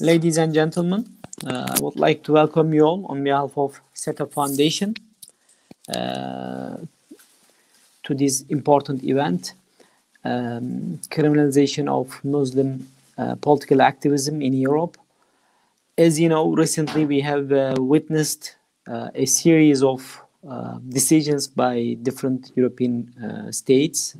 Ladies and gentlemen, uh, I would like to welcome you all on behalf of SETA Foundation uh, to this important event, um, criminalization of Muslim uh, political activism in Europe. As you know, recently we have uh, witnessed uh, a series of uh, decisions by different European states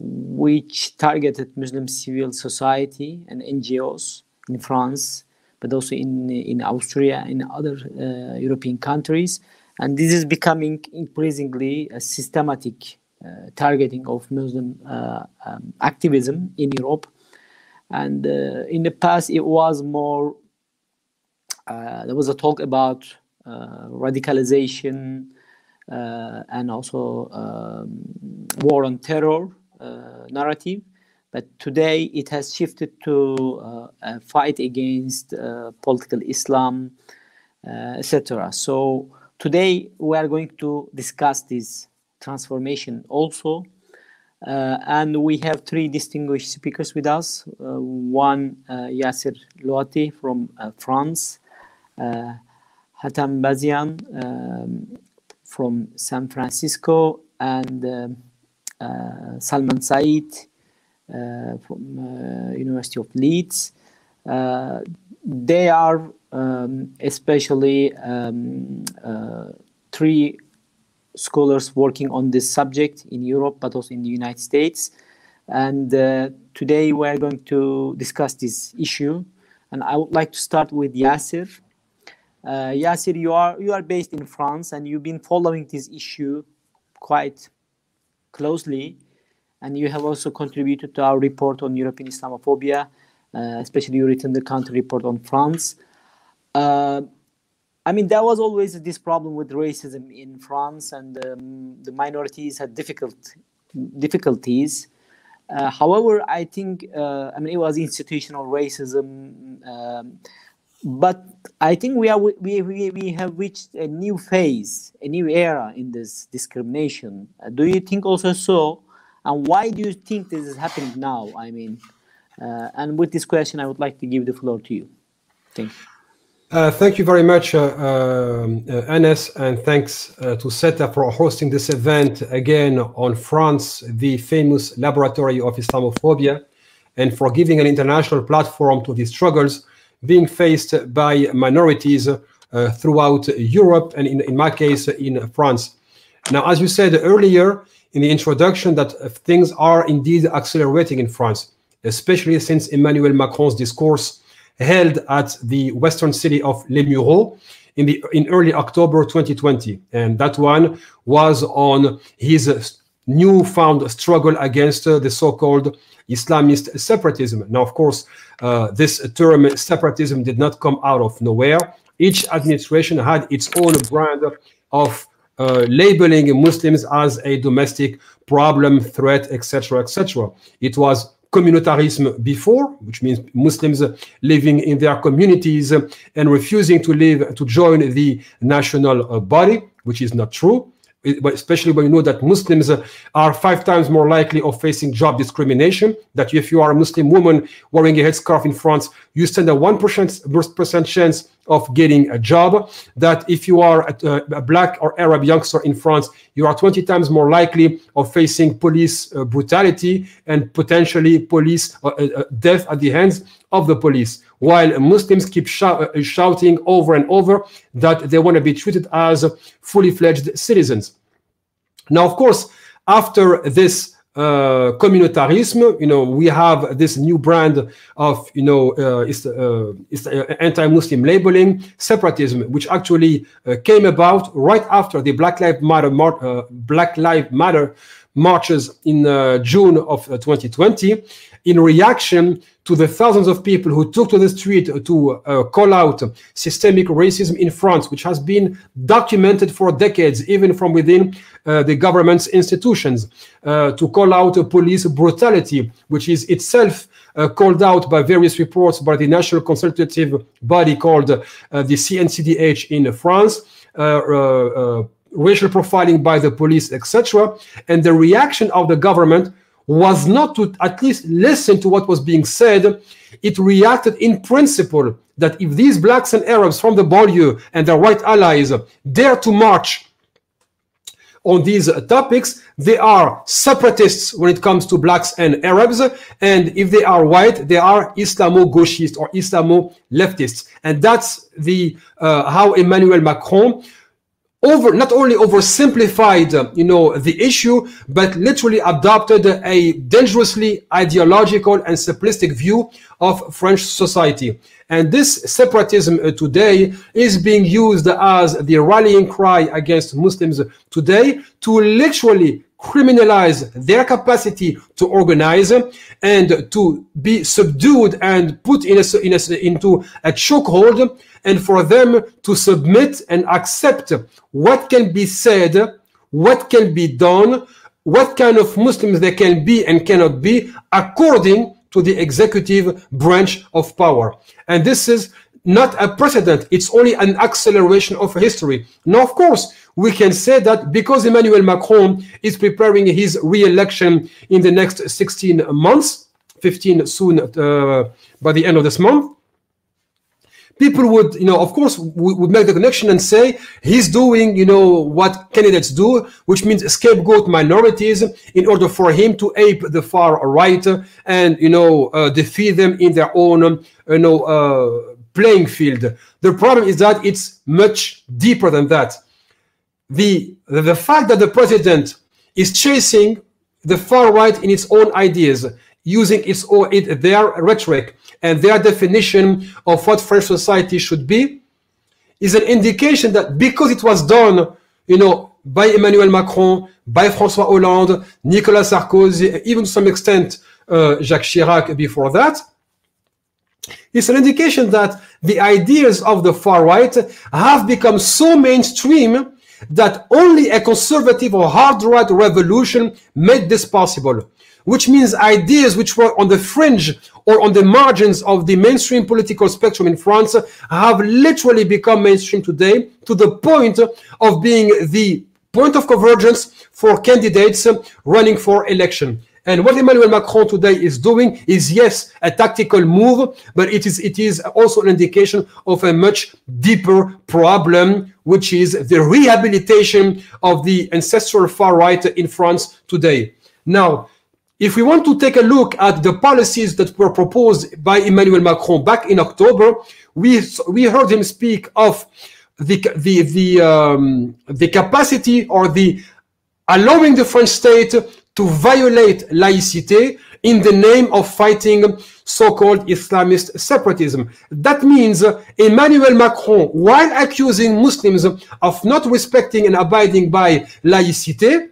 which targeted Muslim civil society and NGOs in France, but also in in Austria and other uh, European countries. And this is becoming increasingly a systematic uh, targeting of Muslim uh, um, activism in Europe. And uh, in the past, it was more. Uh, there was a talk about uh, radicalization and also um, war on terror narrative but today it has shifted to uh, a fight against uh, political Islam, uh, etc. So today we are going to discuss this transformation also. Uh, and we have three distinguished speakers with us. Uh, one, uh, Yasser Louati from France, Hatem Bazian um, from San Francisco, and Salman Sayyid from uh, University of Leeds. Uh, they are um, especially um, three scholars working on this subject in Europe, but also in the United States. And uh, today we are going to discuss this issue. And I would like to start with Yasser. Uh, Yasser, you are you are based in France, and you've been following this issue quite closely and you have also contributed to our report on European Islamophobia, uh, especially you written the country report on France. Uh, I mean, there was always this problem with racism in France, and um, the minorities had difficult difficulties. Uh, however, I think uh, I mean it was institutional racism, um, but I think we are we, we, we have reached a new phase, a new era in this discrimination. Do you think also so? And why do you think this is happening now? I mean, uh, and with this question, I would like to give the floor to you. Thank you. Uh, thank you very much, uh, uh, and thanks uh, to SETA for hosting this event again on France, the famous laboratory of Islamophobia, and for giving an international platform to these struggles being faced by minorities uh, throughout Europe, and in, in my case, in France. Now, as you said earlier, in the introduction that things are indeed accelerating in France, especially since Emmanuel Macron's discourse held at the western city of Les Mureaux in the in early October 2020, and that one was on his newfound struggle against uh, the so-called Islamist separatism. Now, of course, uh, this term separatism did not come out of nowhere. Each administration had its own brand of uh, labeling Muslims as a domestic problem, threat, etc., etc. It was communautarism before, which means Muslims living in their communities and refusing to live to join the national uh, body, which is not true especially when you know that Muslims are five times more likely of facing job discrimination. That if you are a Muslim woman wearing a headscarf in France, you stand a one percent chance of getting a job. That if you are a, a, black or Arab youngster in France, you are 20 times more likely of facing police uh, brutality and potentially police uh, uh, death at the hands of the police while Muslims keep shout, uh, shouting over and over that they want to be treated as fully fledged citizens. Now, of course, after this uh, communautarism, you know, we have this new brand of, you know, uh, uh, uh, anti-Muslim labeling, separatism, which actually uh, came about right after the Black Lives Matter, uh, Black Lives Matter marches in June of 2020, in reaction to the thousands of people who took to the street to uh, call out systemic racism in France, which has been documented for decades, even from within uh, the government's institutions, uh, to call out police brutality, which is itself uh, called out by various reports by the national consultative body called uh, the CNCDH in France. Uh, racial profiling by the police, etc., and the reaction of the government was not to at least listen to what was being said. It reacted in principle that if these blacks and Arabs from the banlieue and their white allies dare to march on these topics, they are separatists when it comes to blacks and Arabs. And if they are white, they are Islamo-gauchists or Islamo-leftists. And that's the uh, how Emmanuel Macron over not only oversimplified you know the issue but literally adopted a dangerously ideological and simplistic view of french society. And this separatism uh, today is being used as the rallying cry against muslims today to literally criminalize their capacity to organize and to be subdued and put in a, in a, into a chokehold and for them to submit and accept what can be said, what can be done, what kind of Muslims they can be and cannot be according to the executive branch of power. And this is not a precedent, it's only an acceleration of history. Now, of course, we can say that because Emmanuel Macron is preparing his re-election in the next 16 months, 15 soon uh, by the end of this month, people would, you know, of course, would make the connection and say he's doing, you know, what candidates do, which means scapegoat minorities in order for him to ape the far right and, you know, uh, defeat them in their own, you know, uh, playing field. The problem is that it's much deeper than that the, the fact that the president is chasing the far right in its own ideas, using its own, it, their rhetoric and their definition of what French society should be, is an indication that because it was done, you know, by Emmanuel Macron, by François Hollande, Nicolas Sarkozy, even to some extent uh, Jacques Chirac before that, it's an indication that the ideas of the far right have become so mainstream that only a conservative or hard right revolution made this possible, which means ideas which were on the fringe or on the margins of the mainstream political spectrum in France have literally become mainstream today to the point of being the point of convergence for candidates running for election. And what Emmanuel Macron today is doing is, yes, a tactical move, but it is, it is also an indication of a much deeper problem, which is the rehabilitation of the ancestral far right in France today. Now, if we want to take a look at the policies that were proposed by Emmanuel Macron back in October, we, we heard him speak of the, the, the, um, the capacity or the allowing the French state to violate laicité in the name of fighting so-called Islamist separatism. That means Emmanuel Macron, while accusing Muslims of not respecting and abiding by laicité,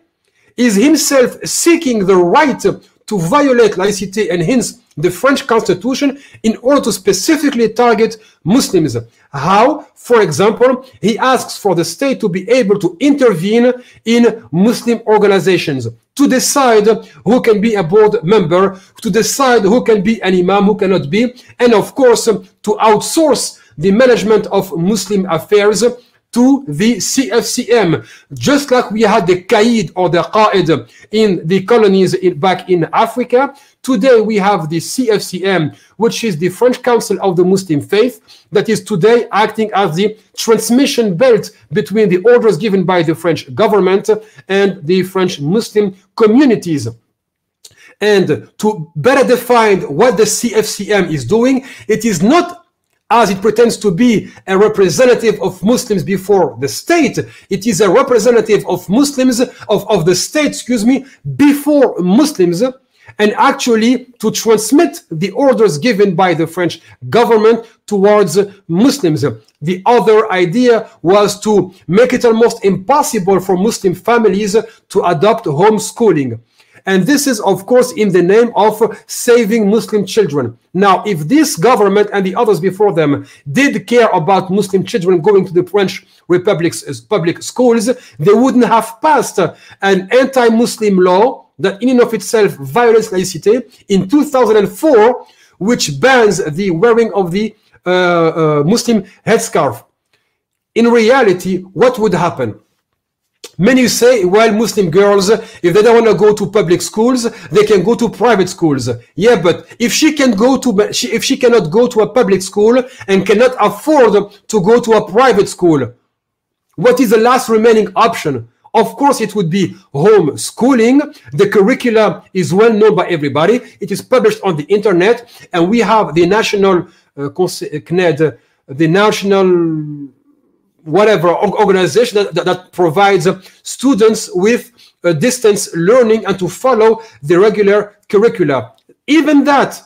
is himself seeking the right to violate laicité and hence the French constitution in order to specifically target Muslims. How? For example, he asks for the state to be able to intervene in Muslim organizations, to decide who can be a board member, to decide who can be an imam, who cannot be, and of course, to outsource the management of Muslim affairs to the CFCM, just like we had the Qaid or the Qaid in the colonies in, back in Africa. Today we have the CFCM, which is the French Council of the Muslim Faith, that is today acting as the transmission belt between the orders given by the French government and the French Muslim communities. And to better define what the CFCM is doing, it is not as it pretends to be a representative of Muslims before the state. It is a representative of Muslims, of, of the state, excuse me, before Muslims, and actually to transmit the orders given by the French government towards Muslims. The other idea was to make it almost impossible for Muslim families to adopt homeschooling. And this is, of course, in the name of saving Muslim children. Now, if this government and the others before them did care about Muslim children going to the French Republic's public schools, they wouldn't have passed an anti-Muslim law that in and of itself violates laicity in 2004, which bans the wearing of the uh, uh, Muslim headscarf. In reality, what would happen? Many say, well, Muslim girls, if they don't want to go to public schools, they can go to private schools. Yeah, but if she can go to, if she cannot go to a public school and cannot afford to go to a private school, what is the last remaining option? Of course, it would be home schooling. The curricula is well known by everybody. It is published on the internet, and we have the national uh, CNED, the national whatever organization that, that, that provides students with distance learning and to follow the regular curricula. Even that,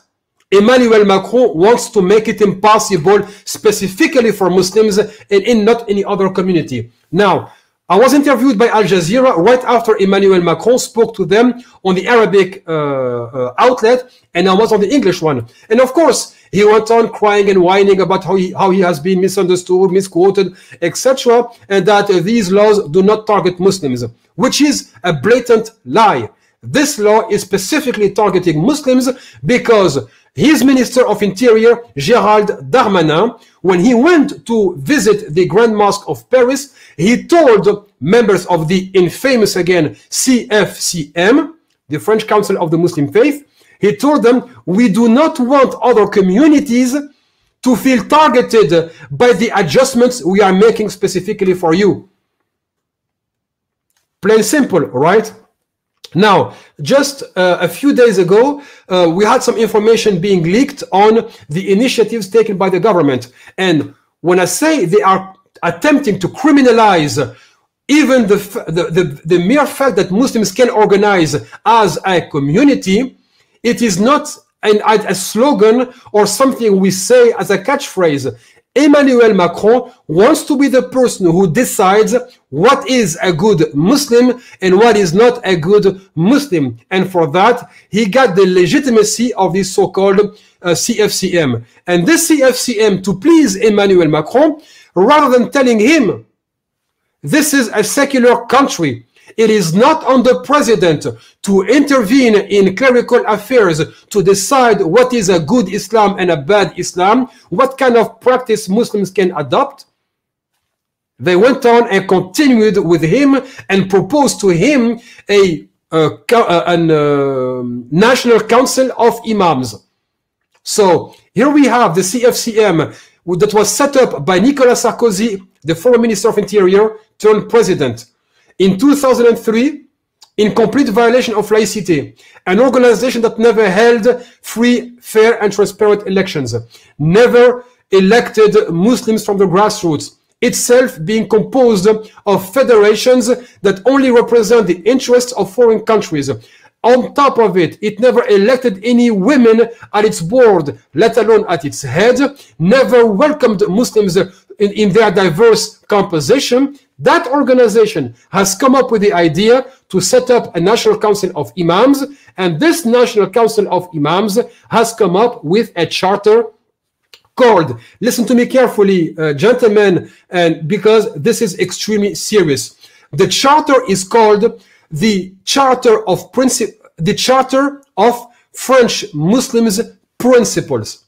Emmanuel Macron wants to make it impossible specifically for Muslims and in not any other community. Now, I was interviewed by Al Jazeera right after Emmanuel Macron spoke to them on the Arabic uh, uh, outlet, and I was on the English one. And of course, he went on crying and whining about how he, how he has been misunderstood, misquoted, etc., and that these laws do not target Muslims, which is a blatant lie. This law is specifically targeting Muslims because his Minister of Interior, Gérald Darmanin, when he went to visit the Grand Mosque of Paris, he told members of the infamous again CFCM, the French Council of the Muslim Faith, he told them, we do not want other communities to feel targeted by the adjustments we are making specifically for you. Plain simple, right? Now, just uh, a few days ago, uh, we had some information being leaked on the initiatives taken by the government. And when I say they are attempting to criminalize even the, the, the, the mere fact that Muslims can organize as a community, it is not an, a slogan or something we say as a catchphrase. Emmanuel Macron wants to be the person who decides what is a good Muslim and what is not a good Muslim. And for that, he got the legitimacy of this so-called uh, CFCM. And this CFCM, to please Emmanuel Macron, rather than telling him, this is a secular country, it is not on the president to intervene in clerical affairs to decide what is a good Islam and a bad Islam, what kind of practice Muslims can adopt. They went on and continued with him and proposed to him a, a, a uh, national council of imams. So here we have the CFCM that was set up by Nicolas Sarkozy, the former Minister of Interior, turned president in 2003 in complete violation of laicity, an organization that never held free, fair, and transparent elections, never elected Muslims from the grassroots, itself being composed of federations that only represent the interests of foreign countries. On top of it, it never elected any women at its board, let alone at its head, never welcomed Muslims in, in their diverse composition, that organization has come up with the idea to set up a national council of imams, and this national council of imams has come up with a charter called, listen to me carefully, uh, gentlemen, and because this is extremely serious. The charter is called the Charter of Princi- the Charter of French Muslims Principles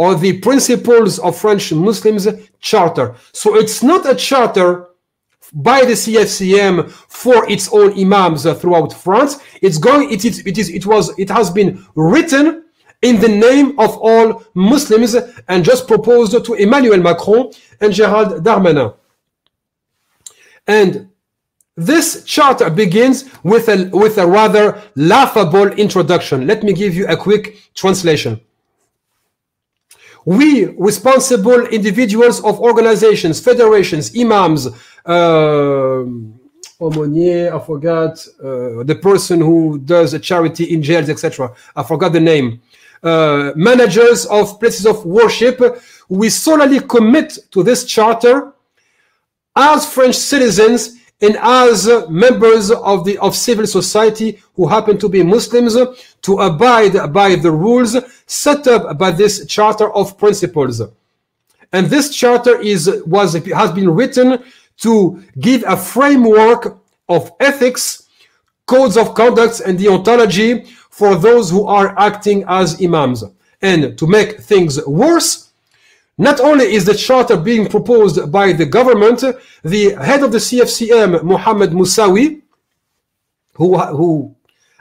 or the Principles of French Muslims Charter. So it's not a charter by the CFCM for its own imams throughout France. It's going. It is. It is. It was. It has been written in the name of all Muslims and just proposed to Emmanuel Macron and Gérald Darmanin. And this charter begins with a with a rather laughable introduction. Let me give you a quick translation. We, responsible individuals of organizations, federations, imams, uh, Aumônier, I forgot uh, the person who does a charity in jails, etc. I forgot the name. Uh, managers of places of worship, we solely commit to this charter as French citizens and as members of the of civil society who happen to be Muslims to abide by the rules set up by this charter of principles. And this charter is was has been written to give a framework of ethics, codes of conduct, and deontology for those who are acting as imams. And to make things worse, not only is the charter being proposed by the government, the head of the CFCM, Mohammed Moussaoui, who, who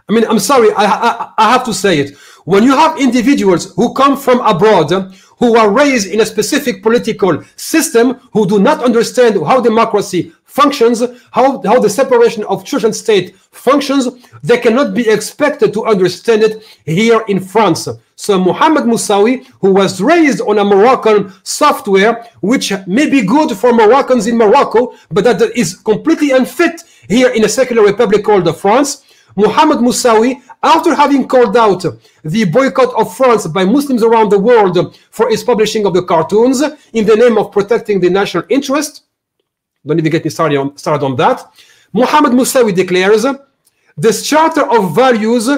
I mean, I'm sorry, I, I, I have to say it. When you have individuals who come from abroad, who are raised in a specific political system, who do not understand how democracy functions, how, how the separation of church and state functions, they cannot be expected to understand it here in France. So Mohammed Moussaoui, who was raised on a Moroccan software, which may be good for Moroccans in Morocco, but that is completely unfit here in a secular republic called France, Mohammed Moussaoui, after having called out the boycott of France by Muslims around the world for its publishing of the cartoons in the name of protecting the national interest, don't even get me started on, started on that. Mohammed Moussaoui declares this charter of values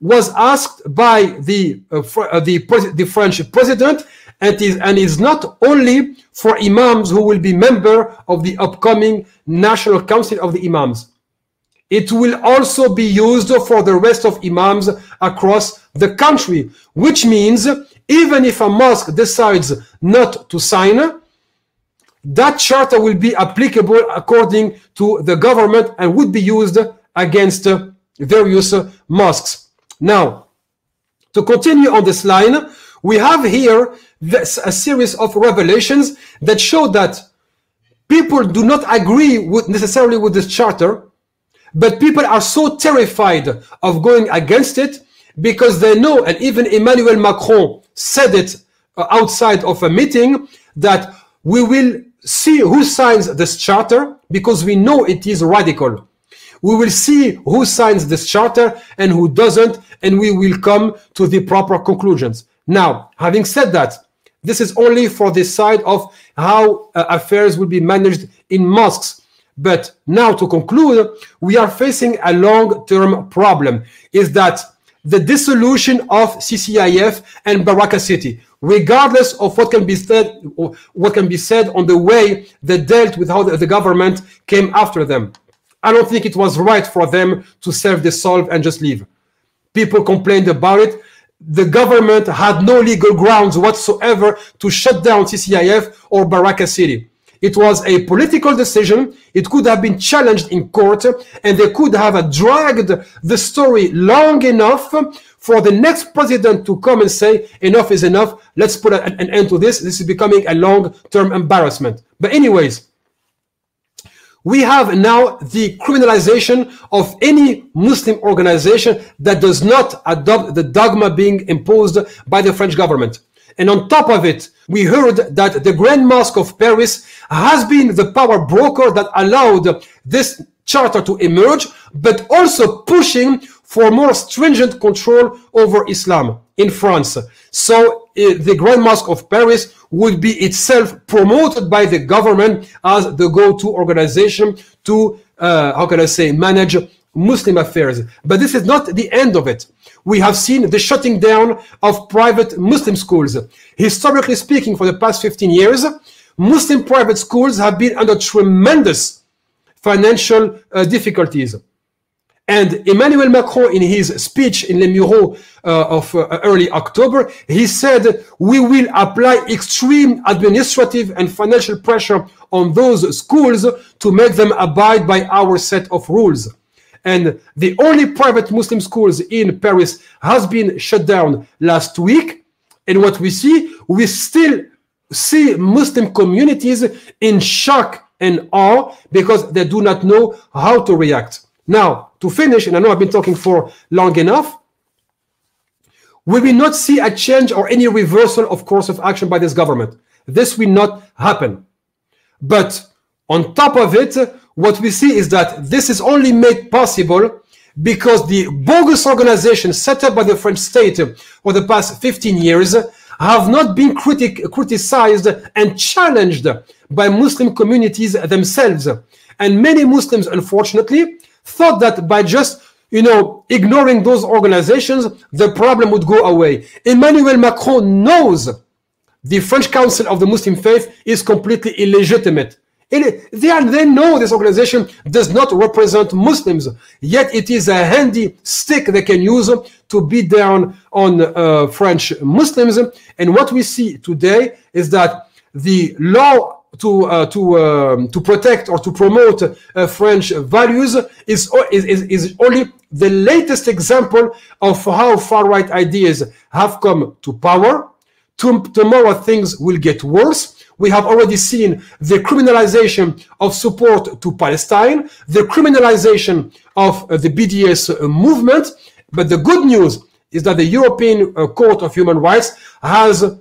was asked by the uh, uh, the, the French president and is and is not only for imams who will be member of the upcoming National Council of the Imams. It will also be used for the rest of imams across the country, which means even if a mosque decides not to sign, that charter will be applicable according to the government and would be used against various mosques. Now, to continue on this line, we have here a series of revelations that show that people do not agree with necessarily with this charter, but people are so terrified of going against it because they know, and even Emmanuel Macron said it uh, outside of a meeting, that we will see who signs this charter because we know it is radical. We will see who signs this charter and who doesn't, and we will come to the proper conclusions. Now, having said that, this is only for the side of how uh, affairs will be managed in mosques. But now to conclude, we are facing a long-term problem is that the dissolution of CCIF and Baraka City, regardless of what can be said, what can be said on the way they dealt with how the, government came after them. I don't think it was right for them to self-dissolve and just leave. People complained about it. The government had no legal grounds whatsoever to shut down CCIF or Baraka City. It was a political decision. It could have been challenged in court, and they could have dragged the story long enough for the next president to come and say, enough is enough. Let's put an, an end to this. This is becoming a long-term embarrassment. But anyways, we have now the criminalization of any Muslim organization that does not adopt the dogma being imposed by the French government. And on top of it, we heard that the Grand Mosque of Paris has been the power broker that allowed this charter to emerge, but also pushing for more stringent control over Islam in France. So uh, the Grand Mosque of Paris would be itself promoted by the government as the go-to organization to, uh, how can I say, manage Muslim affairs. But this is not the end of it. We have seen the shutting down of private Muslim schools. Historically speaking, for the past 15 years, Muslim private schools have been under tremendous financial uh, difficulties. And Emmanuel Macron, in his speech in Les Mureaux uh, of uh, early October, he said, we will apply extreme administrative and financial pressure on those schools to make them abide by our set of rules. And the only private Muslim schools in Paris has been shut down last week. And what we see, we still see Muslim communities in shock and awe because they do not know how to react. Now, to finish, and I know I've been talking for long enough, we will not see a change or any reversal of course of action by this government. This will not happen. But on top of it, what we see is that this is only made possible because the bogus organizations set up by the French state for the past 15 years have not been critic, criticized and challenged by Muslim communities themselves. And many Muslims, unfortunately, thought that by just you know, ignoring those organizations, the problem would go away. Emmanuel Macron knows the French Council of the Muslim Faith is completely illegitimate. It, they, are, they know this organization does not represent Muslims, yet it is a handy stick they can use to beat down on uh, French Muslims. And what we see today is that the law to uh, to um, to protect or to promote uh, French values is, is is only the latest example of how far right ideas have come to power. tomorrow things will get worse. We have already seen the criminalization of support to Palestine, the criminalization of uh, the BDS movement. But the good news is that the European uh, Court of Human Rights has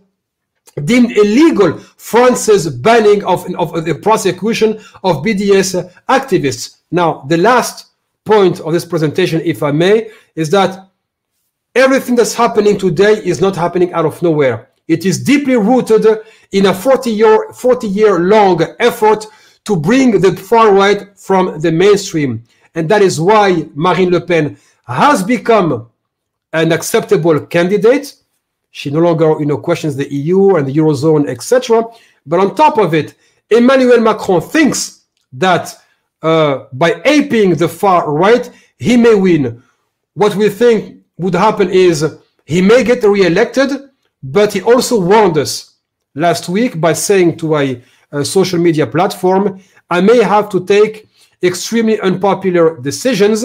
deemed illegal France's banning of, of the prosecution of BDS activists. Now, the last point of this presentation, if I may, is that everything that's happening today is not happening out of nowhere. It is deeply rooted in a 40 year, 40 year long effort to bring the far right from the mainstream. And that is why Marine Le Pen has become an acceptable candidate she no longer, you know, questions the EU and the eurozone, etc. But on top of it, Emmanuel Macron thinks that uh, by aping the far right, he may win. What we think would happen is he may get re-elected, but he also warned us last week by saying to a, a social media platform, I may have to take extremely unpopular decisions,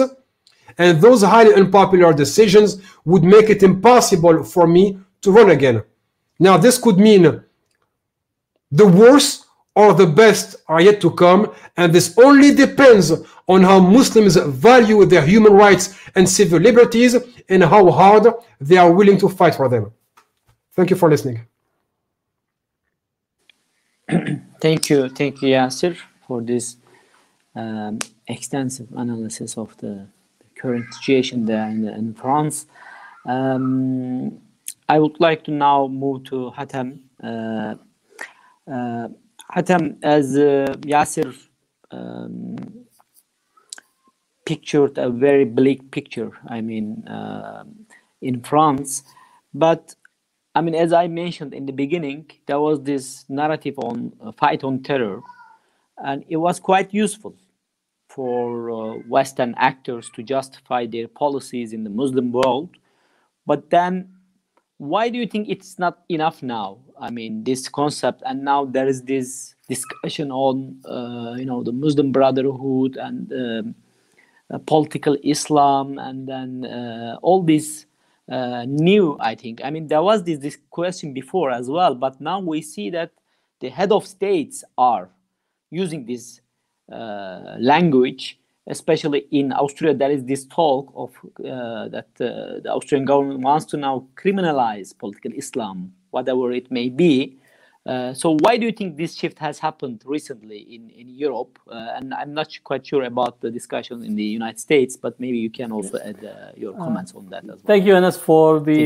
and those highly unpopular decisions would make it impossible for me to run again. Now, this could mean the worst or the best are yet to come, and this only depends on how Muslims value their human rights and civil liberties and how hard they are willing to fight for them. Thank you for listening. thank you, thank you, Yasser, for this um, extensive analysis of the current situation there in, in France. Um, I would like to now move to Hatem. Uh, uh, Hatem, as uh, Yasser um, pictured a very bleak picture, I mean, uh, in France. But I mean, as I mentioned in the beginning, there was this narrative on uh, fight on terror, and it was quite useful for uh, Western actors to justify their policies in the Muslim world. But then why do you think it's not enough now i mean this concept and now there is this discussion on uh, you know the muslim brotherhood and um, uh, political islam and then uh, all this uh, new i think i mean there was this, this question before as well but now we see that the head of states are using this uh, language especially in Austria, there is this talk of uh, that uh, the Austrian government wants to now criminalize political Islam, whatever it may be. Uh, so why do you think this shift has happened recently in, in Europe? Uh, and I'm not quite sure about the discussion in the United States, but maybe you can also add uh, your uh, comments on that as well. Thank you, Anas, for the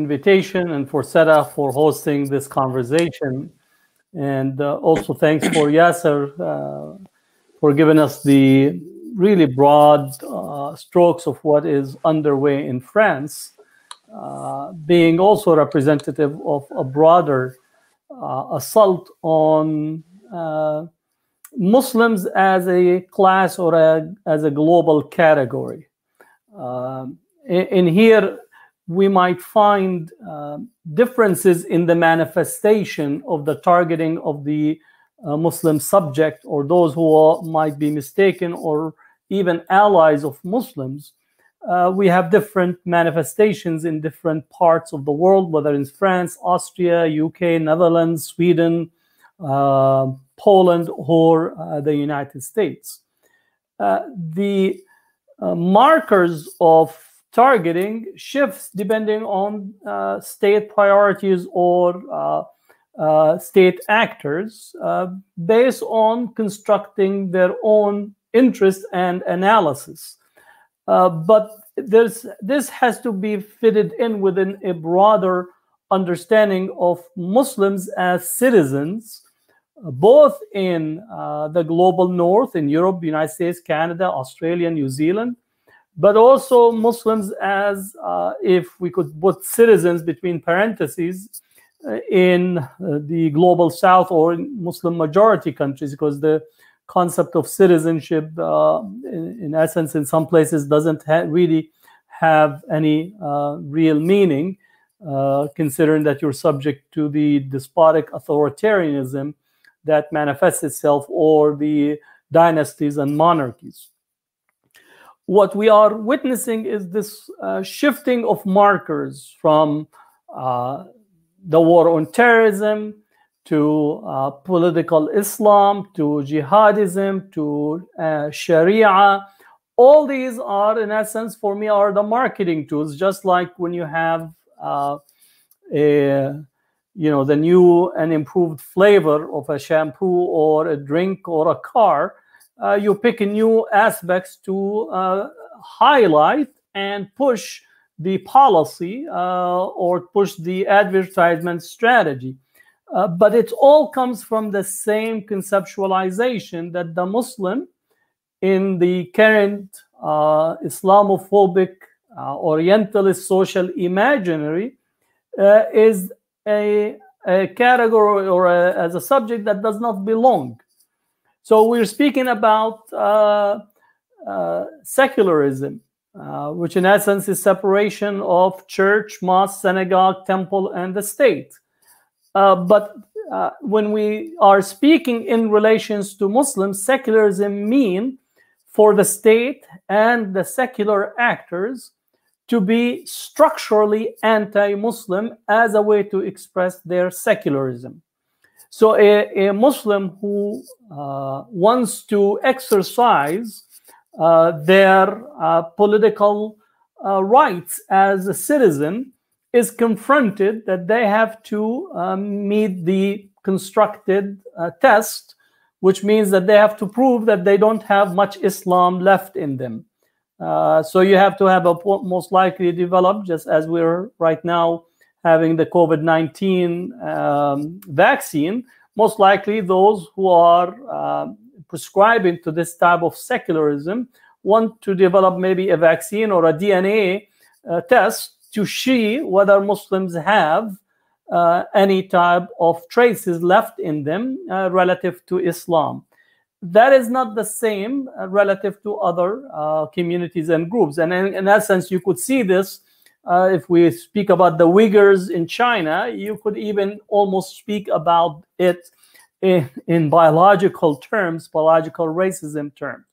invitation and for Seta for hosting this conversation. And also thanks for Yasser for giving us the really broad uh, strokes of what is underway in France, uh, being also representative of a broader uh, assault on uh, Muslims as a class or a, as a global category. Um, in, here, we might find uh, differences in the manifestation of the targeting of the uh, Muslim subject or those who are, might be mistaken or even allies of Muslims, uh, we have different manifestations in different parts of the world, whether in France, Austria, UK, Netherlands, Sweden, uh, Poland, or uh, the United States. Uh, the uh, markers of targeting shifts depending on uh, state priorities or state actors based on constructing their own interest and analysis. Uh, but this has to be fitted in within a broader understanding of Muslims as citizens, both in uh, the global north, in Europe, United States, Canada, Australia, New Zealand, but also Muslims as, uh, if we could put citizens between parentheses, uh, in uh, the global south or in Muslim majority countries, because the concept of citizenship, uh, in, in, essence, in some places doesn't ha really have any uh, real meaning. uh, considering that you're subject to the despotic authoritarianism that manifests itself or the dynasties and monarchies. What we are witnessing is this uh, shifting of markers from uh, the war on terrorism to uh, political Islam to jihadism to uh, Sharia. All these are, in essence, for me, are the marketing tools. Just like when you have uh, a you know the new and improved flavor of a shampoo or a drink or a car uh, you pick new aspects to uh, highlight and push the policy uh, or push the advertisement strategy uh, but it all comes from the same conceptualization that the muslim in the current uh, islamophobic uh, orientalist social imaginary is a, a category or a, as a subject that does not belong. So we're speaking about uh, uh, secularism, uh, which in essence is separation of church, mosque, synagogue, temple, and the state. Uh, but uh, when we are speaking in relations to Muslims, secularism mean for the state and the secular actors to be structurally anti-Muslim as a way to express their secularism. So a, a Muslim who uh, wants to exercise uh, their uh, political uh, rights as a citizen is confronted that they have to um, meet the constructed uh, test, which means that they have to prove that they don't have much Islam left in them. Uh, so you have to have a most likely developed, just as we're right now having the COVID-19 um, vaccine, most likely those who are uh, prescribing to this type of secularism want to develop maybe a vaccine or a DNA uh, test to see whether Muslims have uh, any type of traces left in them uh, relative to Islam that is not the same uh, relative to other uh, communities and groups. And in, in, sense, you could see this uh, if we speak about the Uyghurs in China, you could even almost speak about it in, in biological terms, biological racism terms.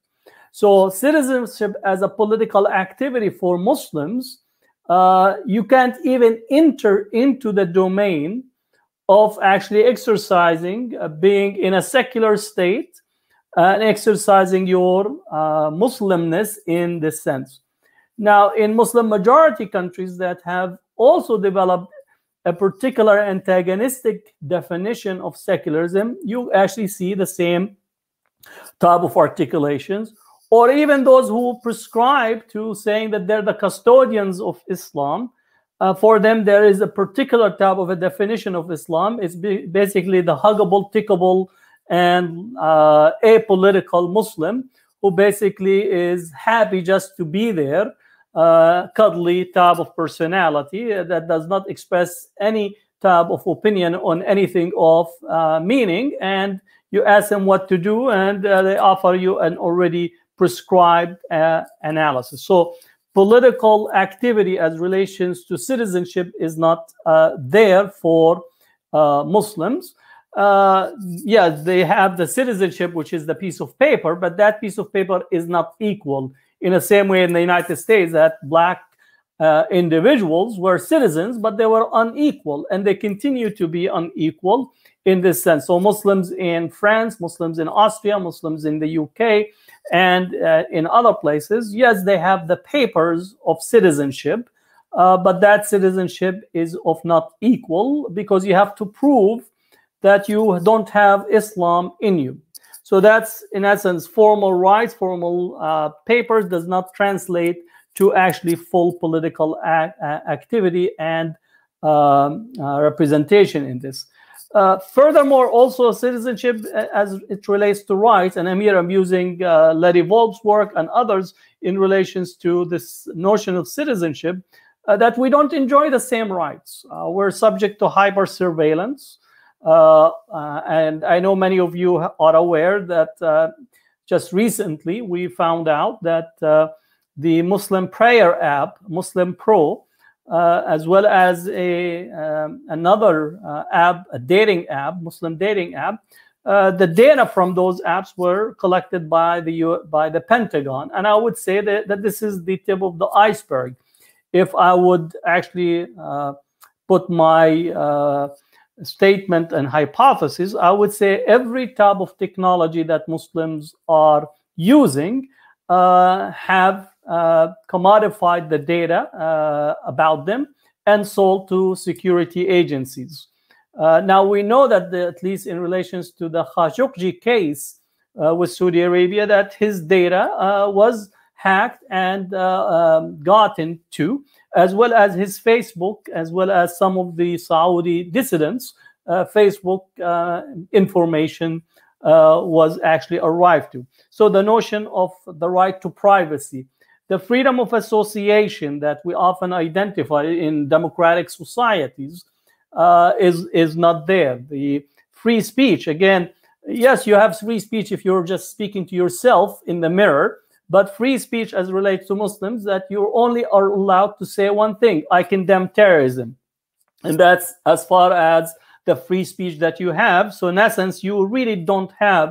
So citizenship as a political activity for Muslims, uh, you can't even enter into the domain of actually exercising, uh, being in a secular state, and exercising your uh, Muslimness in this sense. Now, in Muslim majority countries that have also developed a particular antagonistic definition of secularism, you actually see the same type of articulations, or even those who prescribe to saying that they're the custodians of Islam. Uh, for them, there is a particular type of a definition of Islam. It's basically the huggable, tickable, and uh, apolitical Muslim who basically is happy just to be there, uh, cuddly type of personality that does not express any type of opinion on anything of uh, meaning. And you ask them what to do, and uh, they offer you an already prescribed uh, analysis. So political activity as relations to citizenship is not uh, there for Muslims uh, yeah, they have the citizenship, which is the piece of paper, but that piece of paper is not equal. In the same way, in the United States, that black uh, individuals were citizens, but they were unequal, and they continue to be unequal in this sense. So, Muslims in France, Muslims in Austria, Muslims in the UK, and uh, in other places, yes, they have the papers of citizenship, uh, but that citizenship is of not equal because you have to prove that you don't have Islam in you. So that's, in essence, formal rights, formal uh, papers does not translate to actually full political activity and um, uh, representation in this. Uh, furthermore, also citizenship uh, as it relates to rights, and I'm here I'm using uh, Leti Volpp's work and others in relations to this notion of citizenship, uh, that we don't enjoy the same rights. Uh, we're subject to hyper surveillance. Uh, and I know many of you are aware that just recently we found out that the Muslim prayer app, Muslim Pro, as well as a um, another uh, app, a dating app, Muslim dating app. Uh, the data from those apps were collected by the U by the Pentagon, and I would say that, that this is the tip of the iceberg. If I would actually uh, put my uh, statement and hypothesis, I would say every type of technology that Muslims are using uh, have uh, commodified the data uh, about them and sold to security agencies. Uh, now we know that the, at least in relations to the Khashoggi case uh, with Saudi Arabia, that his data uh, was hacked and um, gotten to, as well as his Facebook, as well as some of the Saudi dissidents, Facebook information was actually arrived to. So the notion of the right to privacy, the freedom of association that we often identify in democratic societies uh, is is not there. The free speech again. Yes, you have free speech if you're just speaking to yourself in the mirror, but free speech as relates to Muslims that you only are allowed to say one thing: I condemn terrorism, and that's as far as the free speech that you have. So in essence, you really don't have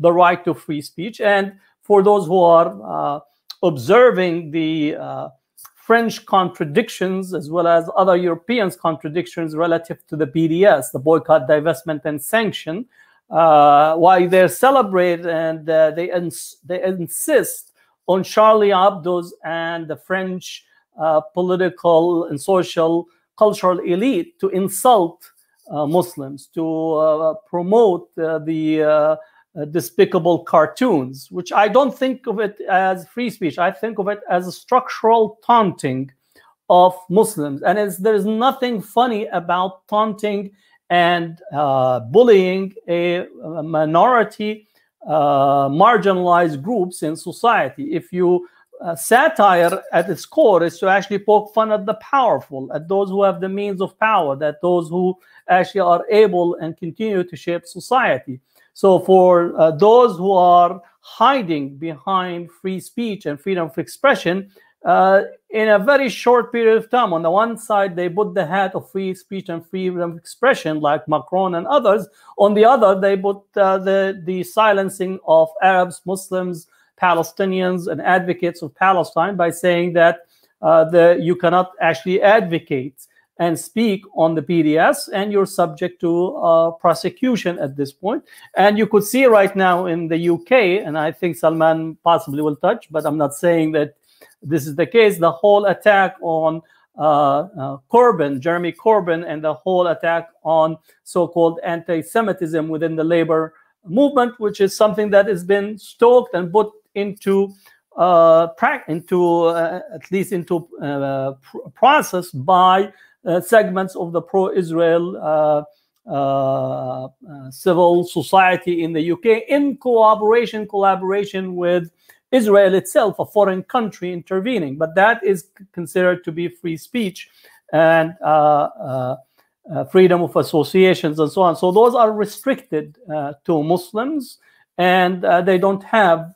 the right to free speech. And for those who are uh, observing the uh, French contradictions as well as other Europeans' contradictions relative to the BDS, the boycott, divestment, and sanction, uh, why they celebrate and uh, they, ins they insist on Charlie Hebdo's and the French uh, political and social cultural elite to insult uh, Muslims, to uh, promote uh, the uh, despicable cartoons, which I don't think of it as free speech. I think of it as a structural taunting of Muslims. And there's nothing funny about taunting and uh, bullying a, a minority, uh, marginalized groups in society. If you uh, satire at its core is to actually poke fun at the powerful, at those who have the means of power, that those who actually are able and continue to shape society. So for uh, those who are hiding behind free speech and freedom of expression, uh, in a very short period of time, on the one side, they put the hat of free speech and freedom of expression, like Macron and others. On the other, they put uh, the, the silencing of Arabs, Muslims, Palestinians, and advocates of Palestine by saying that uh, the, you cannot actually advocate and speak on the BDS, and you're subject to uh, prosecution at this point. And you could see right now in the UK, and I think Salman possibly will touch, but I'm not saying that this is the case. The whole attack on uh, uh, Corbyn, Jeremy Corbyn, and the whole attack on so-called anti-Semitism within the labor movement, which is something that has been stoked and put into uh, into uh, at least into uh, pr process by segments of the pro-Israel uh, uh, civil society in the UK in cooperation, collaboration with Israel itself, a foreign country intervening. But that is considered to be free speech and uh, freedom of associations and so on. So those are restricted uh, to Muslims and uh, they don't have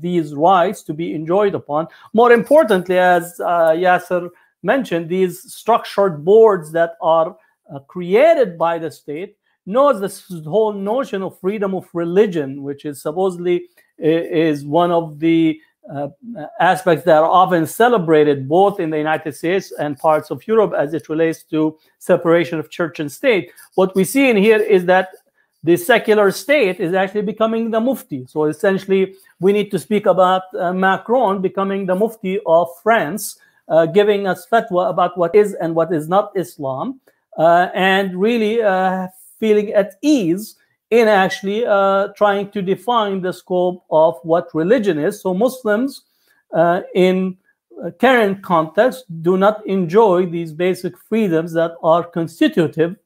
these rights to be enjoyed upon. More importantly, as Yasser mentioned, these structured boards that are uh, created by the state knows this whole notion of freedom of religion, which is supposedly is one of the uh, aspects that are often celebrated both in the United States and parts of Europe as it relates to separation of church and state. What we see in here is that the secular state is actually becoming the mufti. So essentially, we need to speak about uh, Macron becoming the mufti of France giving us fatwa about what is and what is not Islam, uh, and really uh, feeling at ease in actually uh, trying to define the scope of what religion is. So Muslims uh, in current context do not enjoy these basic freedoms that are constitutive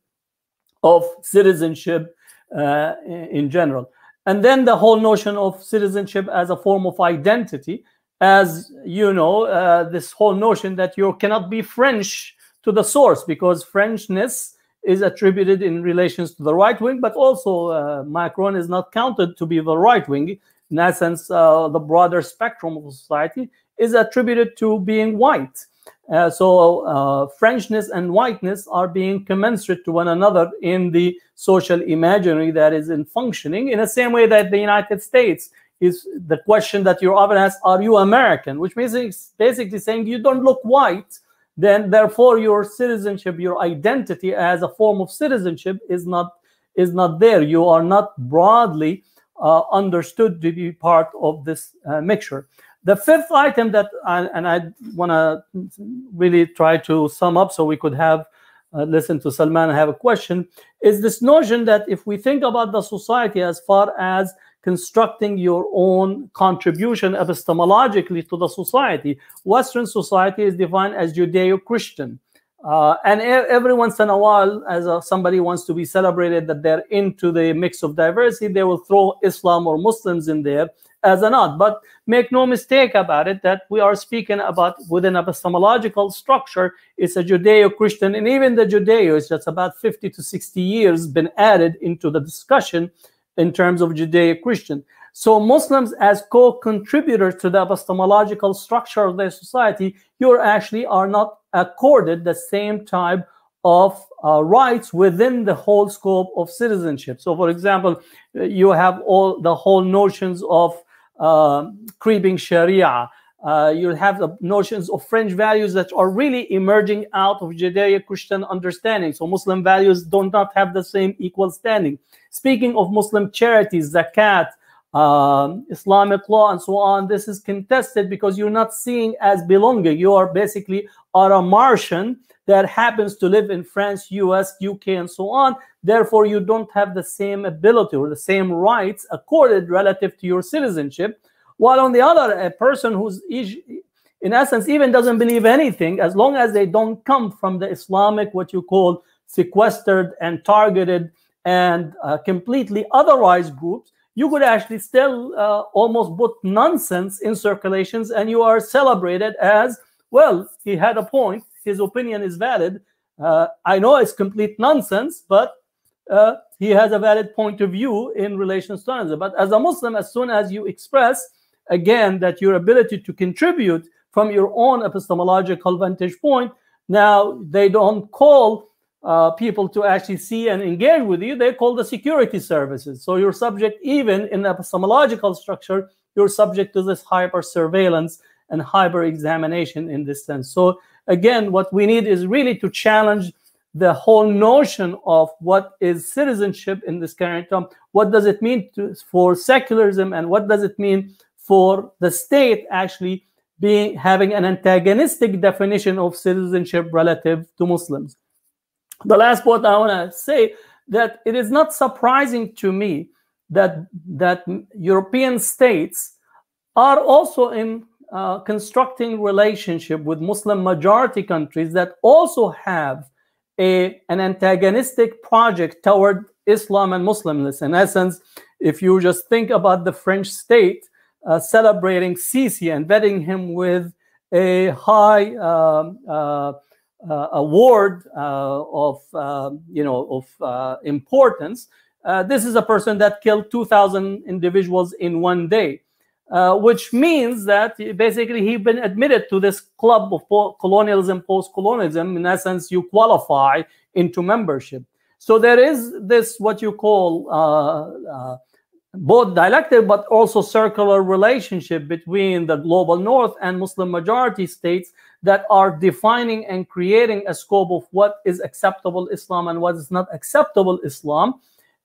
of citizenship uh, in general. And then the whole notion of citizenship as a form of identity as you know, uh, this whole notion that you cannot be French to the source because Frenchness is attributed in relations to the right wing, but also uh, Macron is not counted to be the right wing. In essence, uh, the broader spectrum of society is attributed to being white. Uh, so uh, Frenchness and whiteness are being commensurate to one another in the social imaginary that is in functioning in the same way that the United States is the question that you're often asked, are you American? Which means it's basically saying you don't look white, then therefore your citizenship, your identity as a form of citizenship is not is not there. You are not broadly uh, understood to be part of this uh, mixture. The fifth item that, I, and I want to really try to sum up so we could have uh, listen to Salman and have a question, is this notion that if we think about the society as far as constructing your own contribution epistemologically to the society, Western society is defined as Judeo-Christian. Uh, and every once in a while, as a, somebody wants to be celebrated that they're into the mix of diversity, they will throw Islam or Muslims in there as a nod. But make no mistake about it that we are speaking about within epistemological structure, it's a Judeo-Christian, and even the Judeo is just about 50 to 60 years been added into the discussion in terms of Judeo-Christian. So Muslims as co-contributors to the epistemological structure of their society, you actually are not accorded the same type of uh, rights within the whole scope of citizenship. So for example, you have all the whole notions of uh, creeping Sharia, uh, you have the notions of French values that are really emerging out of Judeo-Christian understanding. So Muslim values do not have the same equal standing. Speaking of Muslim charities, zakat, um, Islamic law, and so on, this is contested because you're not seeing as belonging. You are basically are a Martian that happens to live in France, US, UK, and so on. Therefore, you don't have the same ability or the same rights accorded relative to your citizenship while on the other, a person who's in essence even doesn't believe anything, as long as they don't come from the Islamic, what you call sequestered and targeted and uh, completely otherized groups, you could actually still uh, almost put nonsense in circulations and you are celebrated as, well, he had a point, his opinion is valid. Uh, I know it's complete nonsense, but uh, he has a valid point of view in relation to Islam. But as a Muslim, as soon as you express again that your ability to contribute from your own epistemological vantage point now they don't call uh, people to actually see and engage with you they call the security services. So you're subject even in epistemological structure you're subject to this hyper surveillance and hyper examination in this sense. So again what we need is really to challenge the whole notion of what is citizenship in this current term. What does it mean to, for secularism and what does it mean for the state actually being having an antagonistic definition of citizenship relative to Muslims. The last point I want to say that it is not surprising to me that that European states are also in uh, constructing relationship with Muslim majority countries that also have a an antagonistic project toward Islam and Muslimness. In essence, if you just think about the French state, uh, celebrating Sisi and vetting him with a high um, uh, uh, award uh, of um, you know of uh, importance. this is a person that killed 2,000 individuals in one day, which means that basically he's been admitted to this club of colonialism, post-colonialism. In essence, you qualify into membership. So there is this what you call both dialectic but also circular relationship between the global north and Muslim majority states that are defining and creating a scope of what is acceptable Islam and what is not acceptable Islam.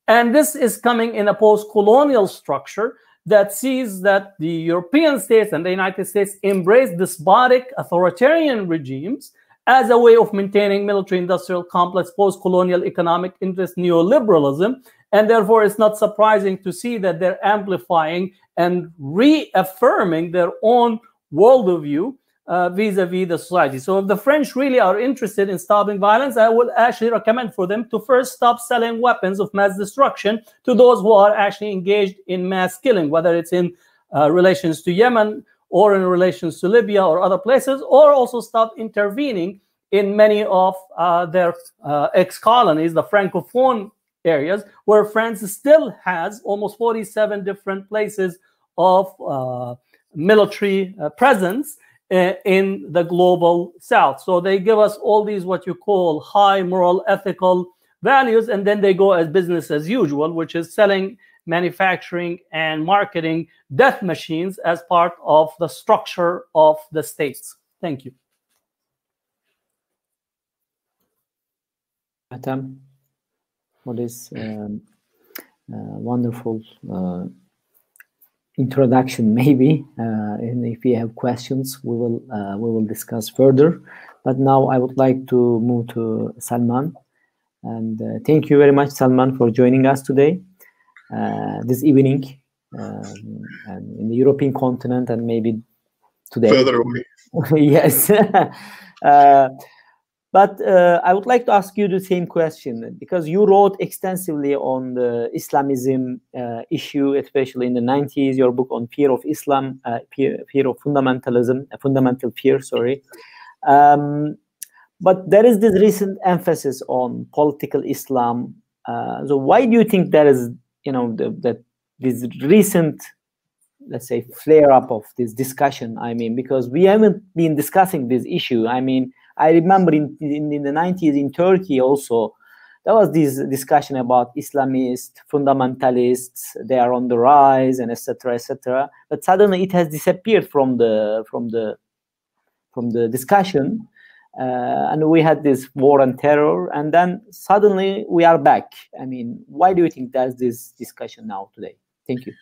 And this is coming in a post-colonial structure that sees that the European states and the United States embrace despotic authoritarian regimes as a way of maintaining military industrial complex post-colonial economic interest neoliberalism and therefore, it's not surprising to see that they're amplifying and reaffirming their own worldview uh, vis-a-vis the society. So if the French really are interested in stopping violence, I would actually recommend for them to first stop selling weapons of mass destruction to those who are actually engaged in mass killing, whether it's in uh, relations to Yemen or in relations to Libya or other places, or also stop intervening in many of uh, their uh, ex-colonies, the Francophone areas where France still has almost 47 different places of uh, military uh, presence. uh, in the global south. So they give us all these what you call high moral, ethical values, and then they go as business as usual, which is selling, manufacturing, and marketing death machines as part of the structure of the states. Thank you. Atam, for this um, uh, wonderful uh, introduction, maybe. Uh, and if you have questions, we will uh, we will discuss further. But now I would like to move to Salman. And uh, thank you very much, Salman, for joining us today, uh, this evening, um, and in the European continent, and maybe today. Further away. yes. uh, but uh, I would like to ask you the same question because you wrote extensively on the Islamism uh, issue, especially in the 90s, your book on fear of Islam, uh, fear, fear, of fundamentalism, fundamental fear, sorry. Um, but there is this recent emphasis on political Islam. Uh, so why do you think there is, you know, the, that this recent, let's say, flare up of this discussion? I mean, because we haven't been discussing this issue. I mean, I remember in, in, in the 90s in Turkey also, there was this discussion about Islamist fundamentalists. They are on the rise, and etc. etc. But suddenly it has disappeared from the from the from the discussion, uh, and we had this war on terror, and then suddenly we are back. I mean, why do you think there's this discussion now today? Thank you.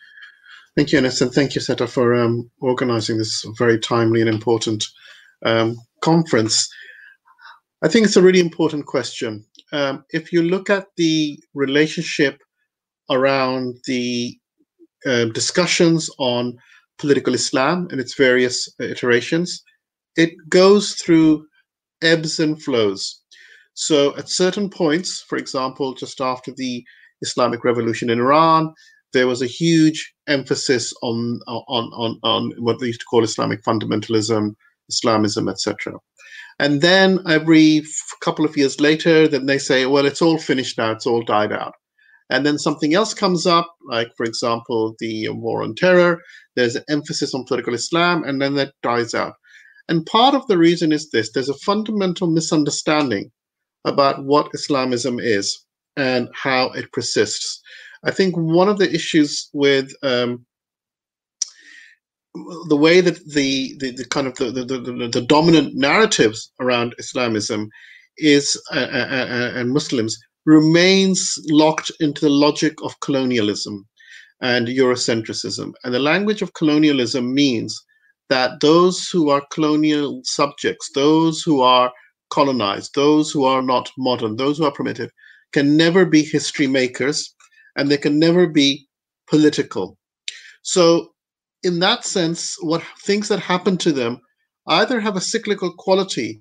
Thank you, Anas, and thank you, Seta, for um, organizing this very timely and important um, conference. I think it's a really important question. Um, if you look at the relationship around the uh, discussions on political Islam and its various iterations, it goes through ebbs and flows. So at certain points, for example, just after the Islamic Revolution in Iran, there was a huge emphasis on on on, on what they used to call Islamic fundamentalism, Islamism, etc. And then every couple of years later, then they say, well, it's all finished now, it's all died out. And then something else comes up, like, for example, the war on terror. There's an emphasis on political Islam, and then that dies out. And part of the reason is this there's a fundamental misunderstanding about what Islamism is and how it persists. I think one of the issues with um, the way that the, the, the kind of the, the, the, the, dominant narratives around Islamism is uh, uh, uh, and Muslims remains locked into the logic of colonialism and Eurocentrism. And the language of colonialism means that those who are colonial subjects, those who are colonized, those who are not modern, those who are primitive, can never be history makers and they can never be political. So in that sense, what things that happen to them either have a cyclical quality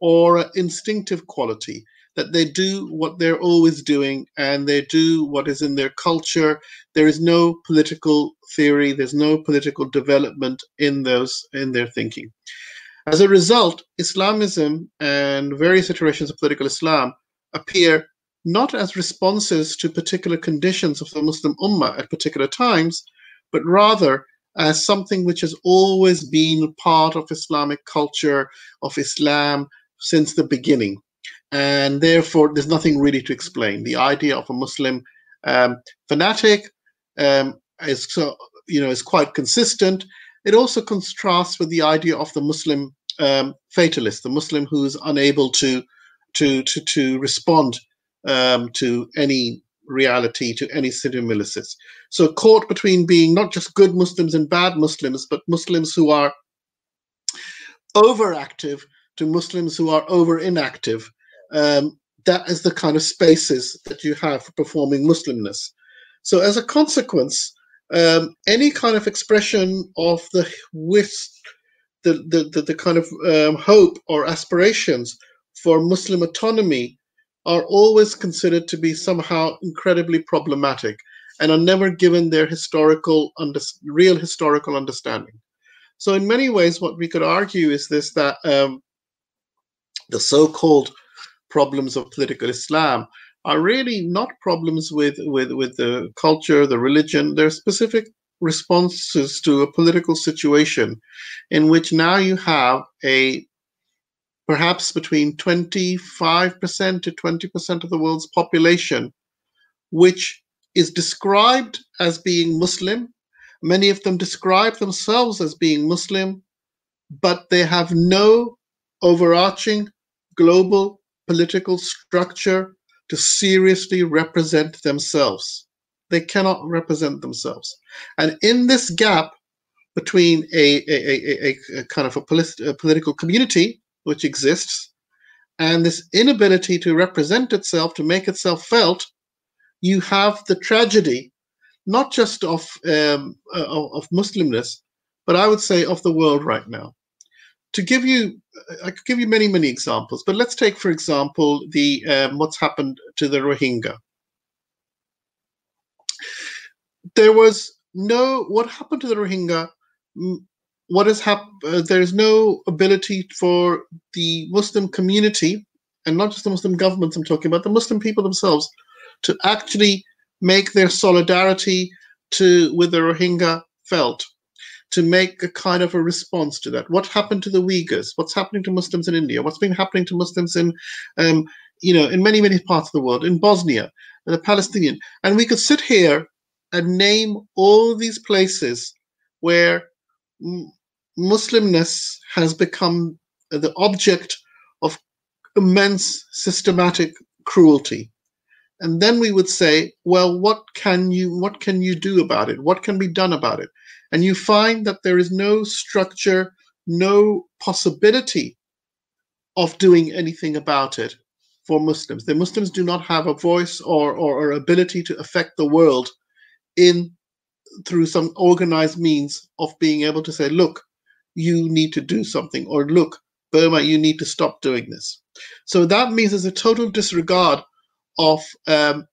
or an instinctive quality that they do what they're always doing and they do what is in their culture. There is no political theory there's no political development in those in their thinking. As a result islamism and various iterations of political islam appear not as responses to particular conditions of the muslim ummah at particular times but rather as something which has always been part of Islamic culture, of Islam since the beginning. And therefore, there's nothing really to explain. The idea of a Muslim um, fanatic um, is, so, you know, is quite consistent. It also contrasts with the idea of the Muslim um, fatalist, the Muslim who is unable to to to, to respond um, to any reality to any stimuluses. So caught between being not just good Muslims and bad Muslims, but Muslims who are overactive to Muslims who are over inactive. Um, that is the kind of spaces that you have for performing Muslimness. So as a consequence, um, any kind of expression of the wish, the, the, the, the kind of um, hope or aspirations for Muslim autonomy are always considered to be somehow incredibly problematic and are never given their historical under, real historical understanding. So in many ways what we could argue is this that um, the so-called problems of political islam are really not problems with with with the culture the religion. They're specific responses to a political situation in which now you have a perhaps between 25% to 20% of the world's population, which is described as being Muslim. Many of them describe themselves as being Muslim, but they have no overarching global political structure to seriously represent themselves. They cannot represent themselves. And in this gap between a, a, a, a kind of a, polit- a political community which exists and this inability to represent itself, to make itself felt, you have the tragedy, not just of, um, uh, of Muslimness, but I would say of the world right now. To give you, I could give you many, many examples, but let's take, for example, the um, what's happened to the Rohingya. There was no what happened to the Rohingya. What has happened? Uh, there is no ability for the Muslim community, and not just the Muslim governments. I'm talking about the Muslim people themselves, to actually make their solidarity to with the Rohingya felt, to make a kind of a response to that. What happened to the Uyghurs? What's happening to Muslims in India? What's been happening to Muslims in, um, you know, in many many parts of the world, in Bosnia, the Palestinian, and we could sit here and name all these places where Muslimness has become the object of immense systematic cruelty. And then we would say, well, what can you what can you do about it? What can be done about it? And you find that there is no structure, no possibility of doing anything about it for Muslims. The Muslims do not have a voice or, or, or ability to affect the world in through some organized means of being able to say, look, you need to do something, or look, Burma, you need to stop doing this. So that means there's a total disregard of um,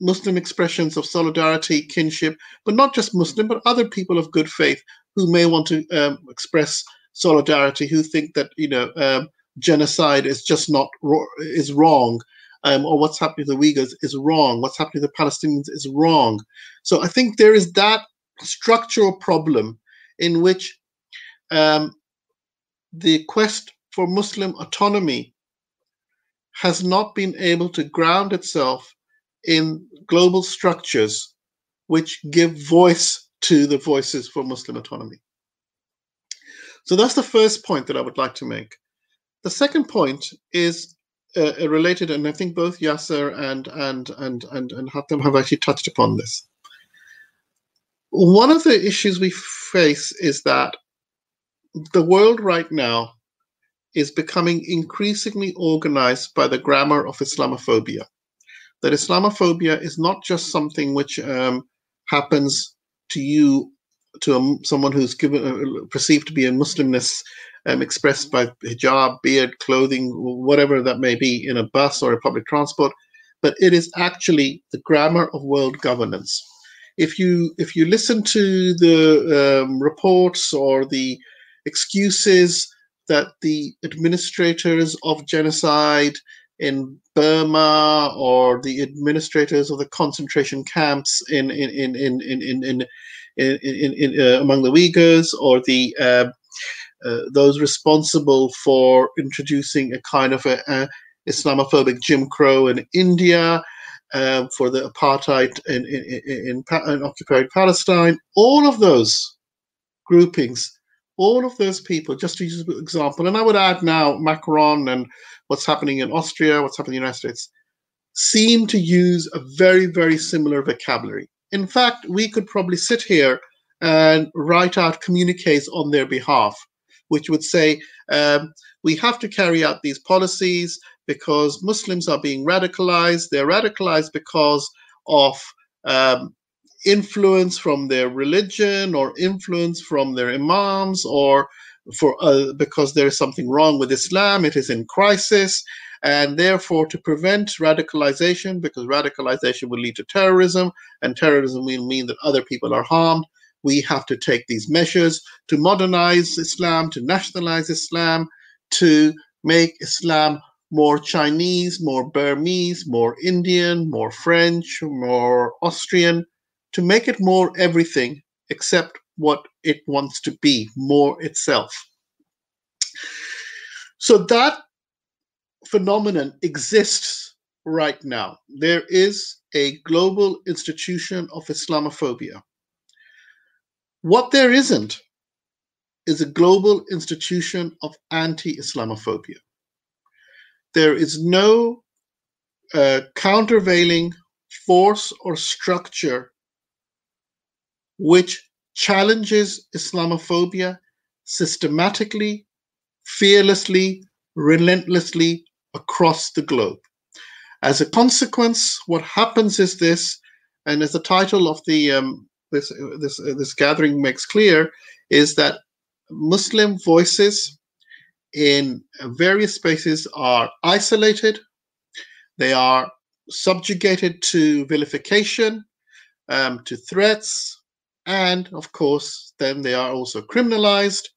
Muslim expressions of solidarity, kinship, but not just Muslim, but other people of good faith who may want to um, express solidarity, who think that you know um, genocide is just not is wrong, um, or what's happening to the Uyghurs is wrong, what's happening to the Palestinians is wrong. So I think there is that structural problem in which um, the quest for Muslim autonomy has not been able to ground itself in global structures which give voice to the voices for Muslim autonomy. So that's the first point that I would like to make. The second point is uh, uh, related, and I think both Yasser and and and and and Hatem have actually touched upon this. One of the issues we face is that the world right now is becoming increasingly organized by the grammar of Islamophobia. That Islamophobia is not just something which um, happens to you, to a, someone who's given uh, perceived to be a Muslimness um, expressed by hijab, beard, clothing, whatever that may be in a bus or a public transport, but it is actually the grammar of world governance. If you if you listen to the um, reports or the excuses that the administrators of genocide in Burma or the administrators of the concentration camps in in in in in in, in, in, in, in uh, among the Uyghurs or the uh, uh, those responsible for introducing a kind of a, a Islamophobic Jim Crow in India, uh, for the apartheid in, in, in, in, occupied Palestine, all of those groupings, all of those people, just to use an example, and I would add now Macron and what's happening in Austria, what's happening in the United States, seem to use a very, very similar vocabulary. In fact, we could probably sit here and write out communiques on their behalf which would say um, we have to carry out these policies because Muslims are being radicalized. They're radicalized because of um, influence from their religion or influence from their imams or for uh, because there is something wrong with Islam. It is in crisis. And therefore, to prevent radicalization, because radicalization will lead to terrorism, and terrorism will mean that other people are harmed, we have to take these measures to modernize Islam, to nationalize Islam, to make Islam more Chinese, more Burmese, more Indian, more French, more Austrian, to make it more everything except what it wants to be more itself. So that phenomenon exists right now. There is a global institution of Islamophobia. What there isn't is a global institution of anti Islamophobia. There is no uh, countervailing force or structure which challenges Islamophobia systematically, fearlessly, relentlessly across the globe. As a consequence, what happens is this, and as the title of the um, this this uh, this gathering makes clear, is that Muslim voices in various spaces are isolated, they are subjugated to vilification, um, to threats, and of course, then they are also criminalized.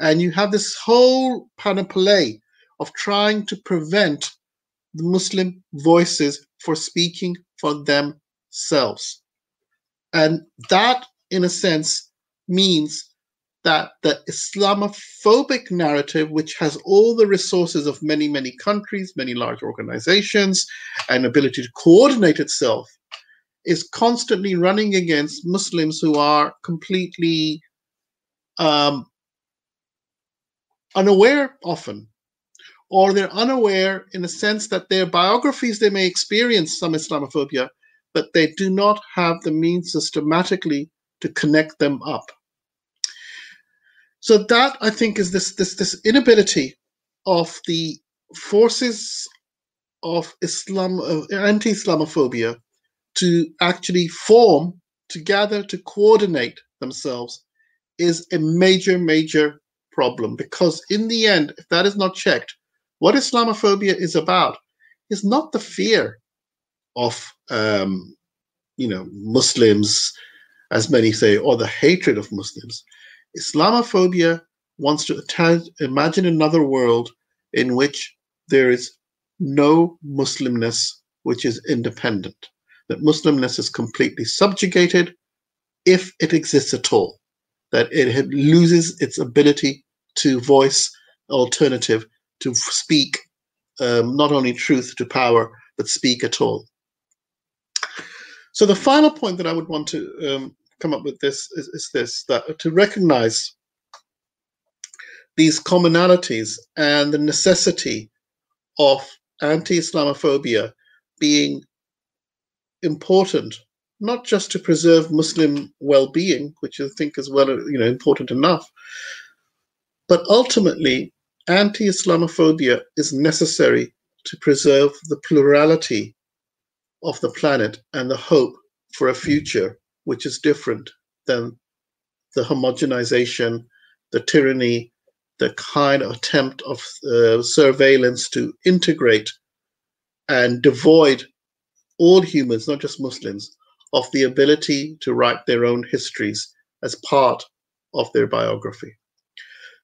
And you have this whole panoply of trying to prevent the Muslim voices for speaking for themselves. And that, in a sense, means that the Islamophobic narrative, which has all the resources of many, many countries, many large organizations, and ability to coordinate itself, is constantly running against Muslims who are completely um, unaware often, or they're unaware in the sense that their biographies they may experience some Islamophobia, but they do not have the means systematically to connect them up. So that I think is this this this inability of the forces of Islam of anti-Islamophobia to actually form together to coordinate themselves is a major major problem. Because in the end if that is not checked what Islamophobia is about is not the fear of um, you know Muslims as many say or the hatred of Muslims. Islamophobia wants to imagine another world in which there is no Muslimness which is independent, that Muslimness is completely subjugated if it exists at all, that it loses its ability to voice alternative, to speak um, not only truth to power, but speak at all. So the final point that I would want to um, come up with this is, is this that to recognize these commonalities and the necessity of anti-Islamophobia being important, not just to preserve Muslim well-being, which I think is well, you know, important enough, but ultimately, anti-Islamophobia is necessary to preserve the plurality of the planet and the hope for a future which is different than the homogenization, the tyranny, the kind of attempt of uh, surveillance to integrate and devoid all humans, not just Muslims, of the ability to write their own histories as part of their biography.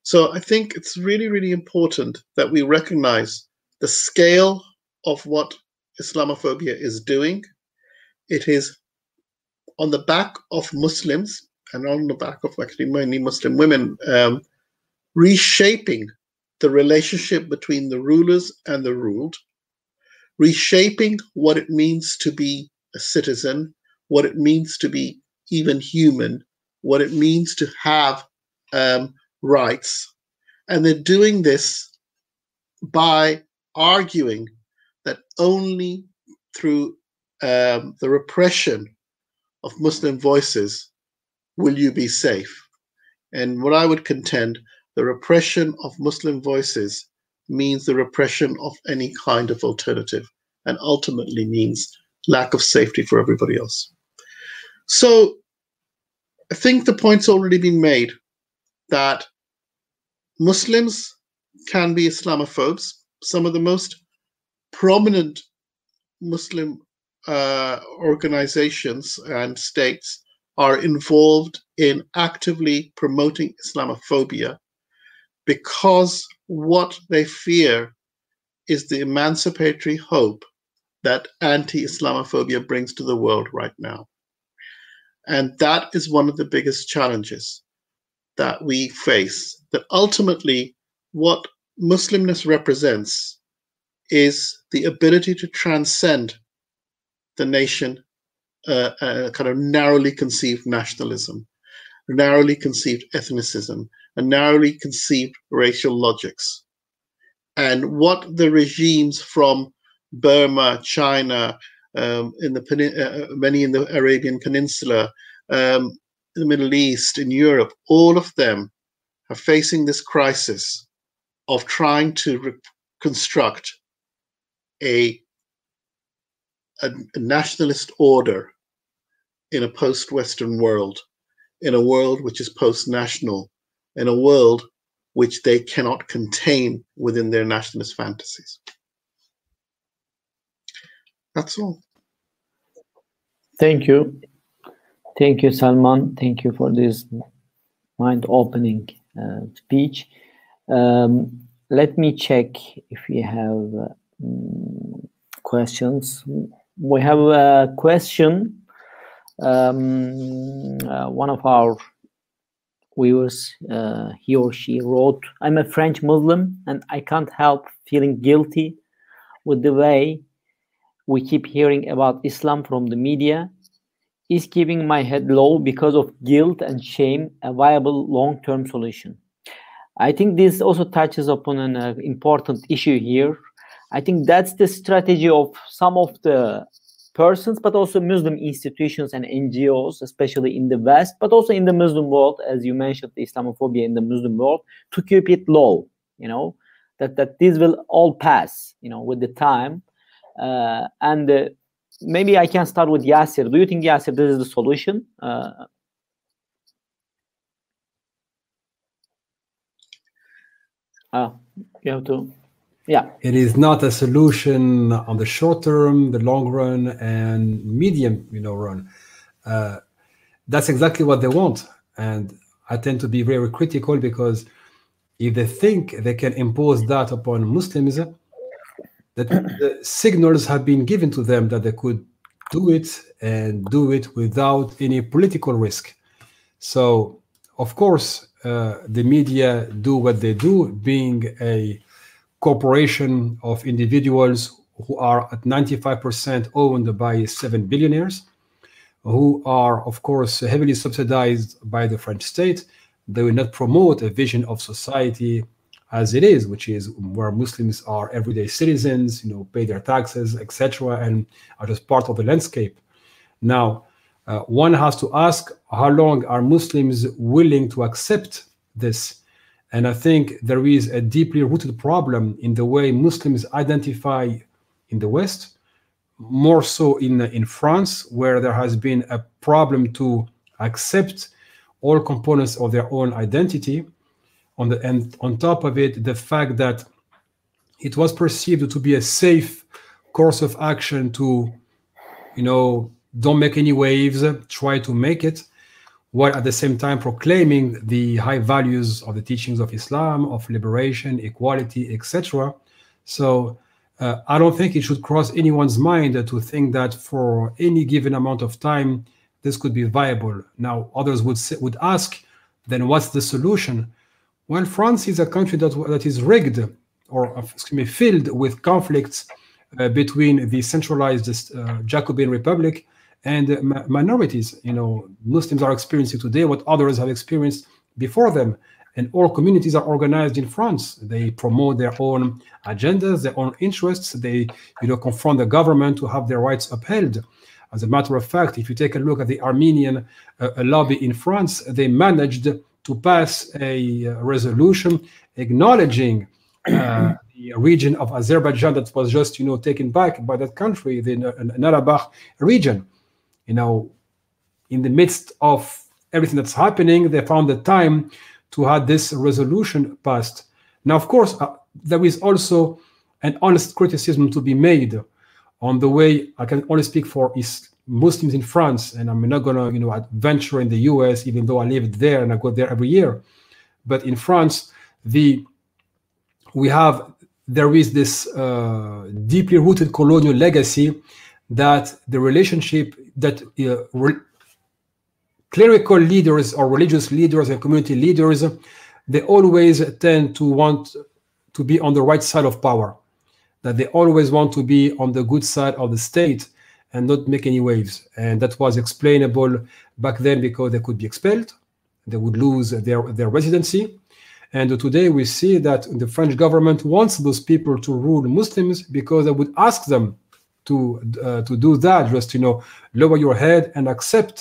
So I think it's really, really important that we recognize the scale of what Islamophobia is doing. It is on the back of Muslims and on the back of actually many Muslim women um, reshaping the relationship between the rulers and the ruled, reshaping what it means to be a citizen, what it means to be even human, what it means to have um, rights. And they're doing this by arguing that only through um, the repression of Muslim voices will you be safe? And what I would contend, the repression of Muslim voices means the repression of any kind of alternative and ultimately means lack of safety for everybody else. So I think the point's already been made that Muslims can be Islamophobes. Some of the most prominent Muslim uh, organizations and states are involved in actively promoting Islamophobia because what they fear is the emancipatory hope that anti Islamophobia brings to the world right now. And that is one of the biggest challenges that we face. That ultimately, what Muslimness represents is the ability to transcend the nation, uh, uh, kind of narrowly conceived nationalism, narrowly conceived ethnicism, and narrowly conceived racial logics. And what the regimes from Burma, China, um, in the uh, many in the Arabian Peninsula, um, the Middle East, in Europe, all of them are facing this crisis of trying to reconstruct a, a nationalist order in a post-Western world, in a world which is post-national, in a world which they cannot contain within their nationalist fantasies. That's all. Thank you. Thank you, Salman. Thank you for this mind opening uh, speech. Um, let me check if we have um, questions. We have a question. Um, uh, one of our viewers, uh, he or she wrote, I'm a French Muslim and I can't help feeling guilty with the way we keep hearing about Islam from the media. Is keeping my head low because of guilt and shame a viable long-term solution. I think this also touches upon an uh, important issue here. I think that's the strategy of some of the persons but also muslim institutions and ngos especially in the west but also in the muslim world as you mentioned islamophobia in the muslim world to keep it low you know that that this will all pass you know with the time uh, and uh, maybe I can start with Yasser. Do you think Yasser this is the solution? Uh, uh, you have to, yeah. It is not a solution on the short term, the long run, and medium, you know, run. Uh, that's exactly what they want, and I tend to be very critical because if they think they can impose that upon Muslims, that the signals have been given to them that they could do it and do it without any political risk. So, of course, uh, the media do what they do, being a corporation of individuals who are at 95% owned by seven billionaires, who are, of course, heavily subsidized by the French state. They will not promote a vision of society as it is, which is where Muslims are everyday citizens, you know, pay their taxes, etc., and are just part of the landscape. Now, uh, one has to ask how long are Muslims willing to accept this? And I think there is a deeply rooted problem in the way Muslims identify in the West, more so in, in France, where there has been a problem to accept all components of their own identity. On the and on top of it the fact that it was perceived to be a safe course of action to you know don't make any waves try to make it while at the same time proclaiming the high values of the teachings of islam of liberation equality etc so uh, i don't think it should cross anyone's mind to think that for any given amount of time this could be viable. Now others would say, would ask then what's the solution? Well, France is a country that, that is rigged or excuse me, filled with conflicts uh, between the centralized uh, Jacobin Republic and minorities. You know, Muslims are experiencing today what others have experienced before them. And all communities are organized in France. They promote their own agendas, their own interests. They, you know, confront the government to have their rights upheld. As a matter of fact, if you take a look at the Armenian uh, lobby in France, they managed to pass a uh, resolution acknowledging uh, the region of Azerbaijan that was just, you know, taken back by that country, the Karabakh region. You know, in the midst of everything that's happening, they found the time to have this resolution passed. Now, of course, uh, there is also an honest criticism to be made on the way I can only speak for is Muslims in France, and I'm not gonna, you know, venture in the U.S. even though I lived there and I go there every year. But in France, the we have there is this uh, deeply rooted colonial legacy that the relationship that uh, re clerical leaders or religious leaders and community leaders, they always tend to want to be on the right side of power. That they always want to be on the good side of the state and not make any waves. And that was explainable back then because they could be expelled, they would lose their, their residency. And today we see that the French government wants those people to rule Muslims because they would ask them to uh, to do that, just you know, lower your head and accept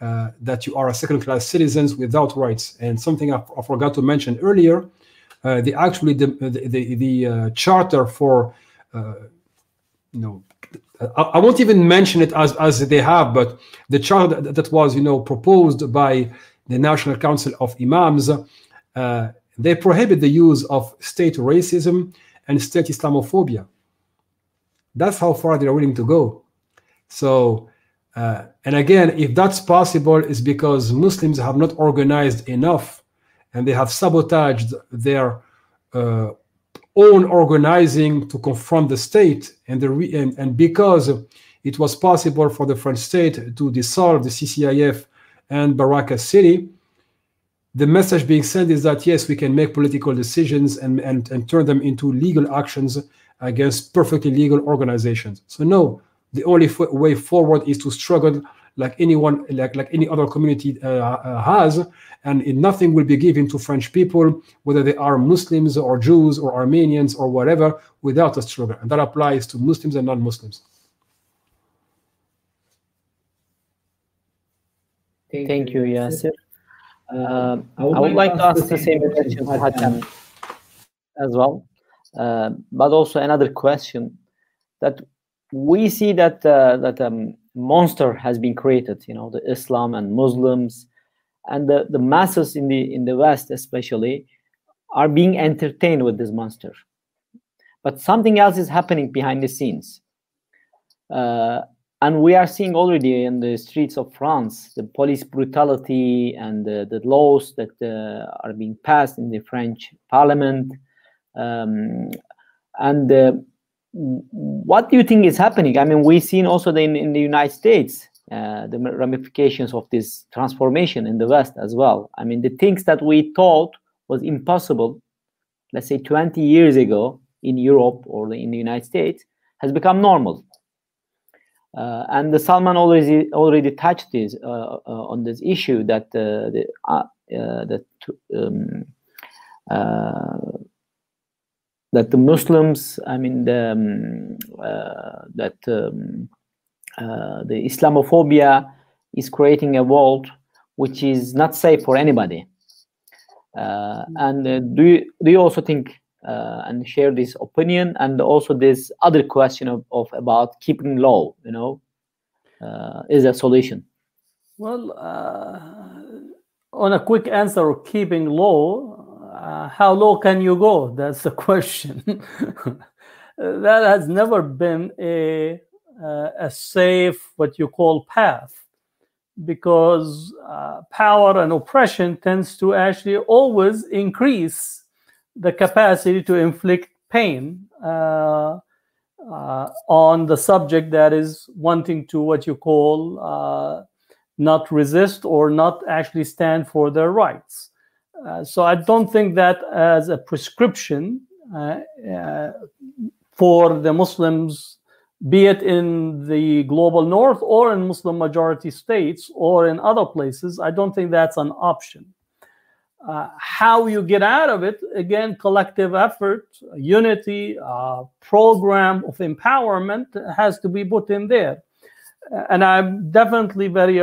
uh, that you are a second-class citizens without rights. And something I, I forgot to mention earlier, uh, the actually the the the, the uh, charter for uh, you know I, I, won't even mention it as as they have, but the charter that, was you know proposed by the National Council of Imams uh, they prohibit the use of state racism and state Islamophobia. That's how far they're willing to go. So, uh, and again, if that's possible, it's because Muslims have not organized enough and they have sabotaged their uh, own organizing to confront the state. And, the and, and because it was possible for the French state to dissolve the CCIF and Baraka City, the message being sent is that yes, we can make political decisions and, and, and turn them into legal actions against perfectly legal organizations. So no, the only way forward is to struggle like anyone, like like any other community uh, uh, has, and nothing will be given to French people, whether they are Muslims or Jews or Armenians or whatever, without a struggle, and that applies to Muslims and non-Muslims. Thank you, Yasser. Uh, I, would I would like to ask the same question to Hatem as well, uh, but also another question that we see that uh, that um, monster has been created. You know, the Islam and Muslims, and the, the masses in the in the West, especially, are being entertained with this monster. But something else is happening behind the scenes. Uh, and we are seeing already in the streets of France the police brutality and the, the laws that uh, are being passed in the French parliament. Um, and uh, what do you think is happening? I mean, we've seen also in, in the United States uh, the ramifications of this transformation in the West as well. I mean, the things that we thought was impossible, let's say 20 years ago in Europe or in the United States, has become normal uh, and the Salman already already touched this uh, uh, on this issue that uh, the that um, that the Muslims, I mean, the, um, that um, the Islamophobia is creating a world which is not safe for anybody. and do you, do you also think uh, and share this opinion and also this other question of, of about keeping low you know uh, is a solution well uh, on a quick answer keeping low uh, how low can you go that's the question that has never been a uh, a safe what you call path because uh, power and oppression tends to actually always increase the capacity to inflict pain uh, uh, on the subject that is wanting to what you call uh, not resist or not actually stand for their rights. Uh, so I don't think that as a prescription uh, uh, for the Muslims, be it in the global north or in Muslim majority states or in other places, I don't think that's an option. Uh, how you get out of it again collective effort unity uh, program of empowerment has to be put in there and i'm definitely very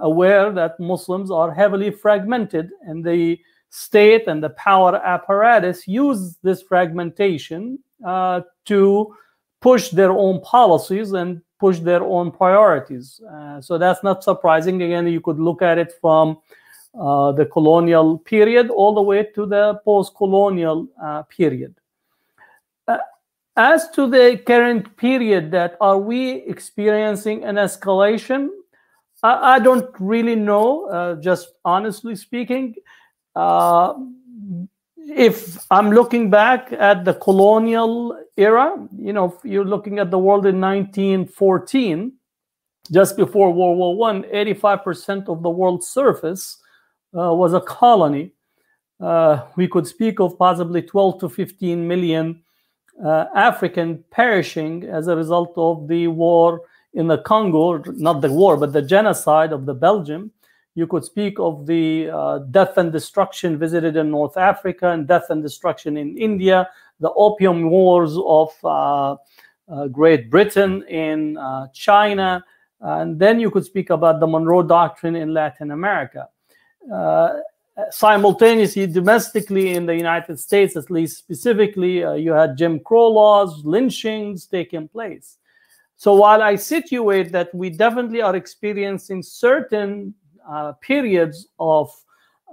aware that muslims are heavily fragmented and the state and the power apparatus use this fragmentation uh, to push their own policies and push their own priorities uh, so that's not surprising again you could look at it from uh, the colonial period all the way to the post-colonial uh, period. Uh, as to the current period that are we experiencing an escalation? I, I don't really know, uh, just honestly speaking. Uh, if I'm looking back at the colonial era, you know, you're looking at the world in 1914, just before World War One, 85% of the world's surface uh, was a colony. Uh, we could speak of possibly 12 to 15 million uh, African perishing as a result of the war in the Congo, not the war, but the genocide of the Belgium. You could speak of the uh, death and destruction visited in North Africa and death and destruction in India, the opium wars of uh, uh, Great Britain in uh, China, and then you could speak about the Monroe Doctrine in Latin America. Uh, simultaneously, domestically in the United States, at least specifically, uh, you had Jim Crow laws, lynchings taking place. So while I situate that we definitely are experiencing certain uh, periods of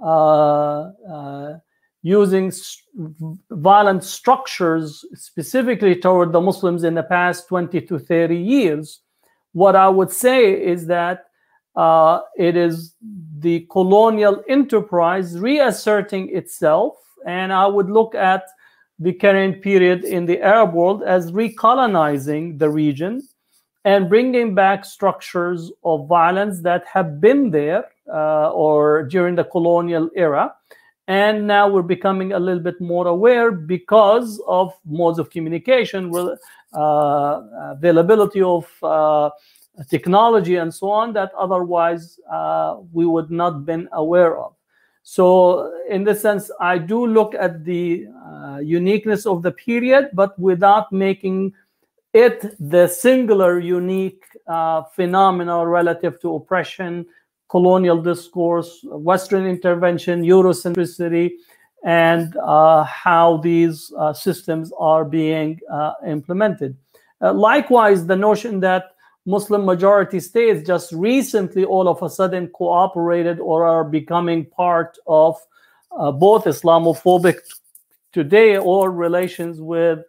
uh, uh, using violent structures specifically toward the Muslims in the past 20 to 30 years, what I would say is that uh, it is the colonial enterprise reasserting itself. And I would look at the current period in the Arab world as recolonizing the region and bringing back structures of violence that have been there uh, or during the colonial era. And now we're becoming a little bit more aware because of modes of communication, uh, availability of uh, technology and so on that otherwise uh, we would not been aware of. So in this sense, I do look at the uh, uniqueness of the period, but without making it the singular unique uh, phenomena relative to oppression, colonial discourse, Western intervention, Eurocentricity, and uh, how these uh, systems are being uh, implemented. Uh, likewise, the notion that Muslim majority states just recently all of a sudden cooperated or are becoming part of uh, both Islamophobic today or relations with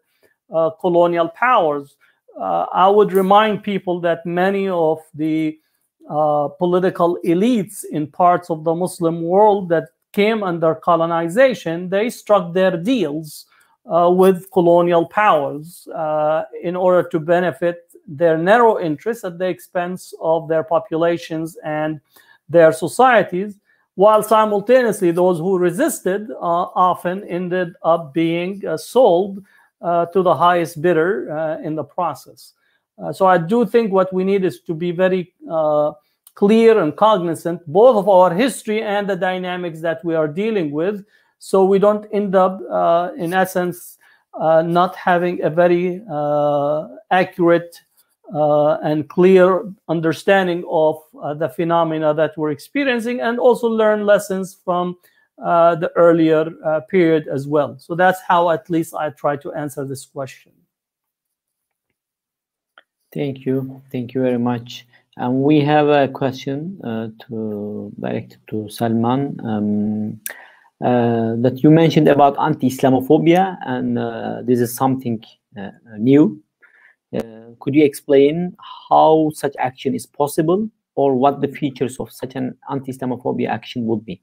uh, colonial powers. Uh, I would remind people that many of the uh, political elites in parts of the Muslim world that came under colonization, they struck their deals uh, with colonial powers uh, in order to benefit their narrow interests at the expense of their populations and their societies, while simultaneously those who resisted uh, often ended up being uh, sold to the highest bidder uh, in the process. Uh, so I do think what we need is to be very uh, clear and cognizant both of our history and the dynamics that we are dealing with, so we don't end up, in essence, not having a very accurate uh, and clear understanding of uh, the phenomena that we're experiencing and also learn lessons from uh, the earlier uh, period as well. So that's how at least I try to answer this question. Thank you. Thank you very much. And we have a question uh, to direct to Salman um, uh, that you mentioned about anti-Islamophobia, and this is something new could you explain how such action is possible or what the features of such an anti-Islamophobia action would be?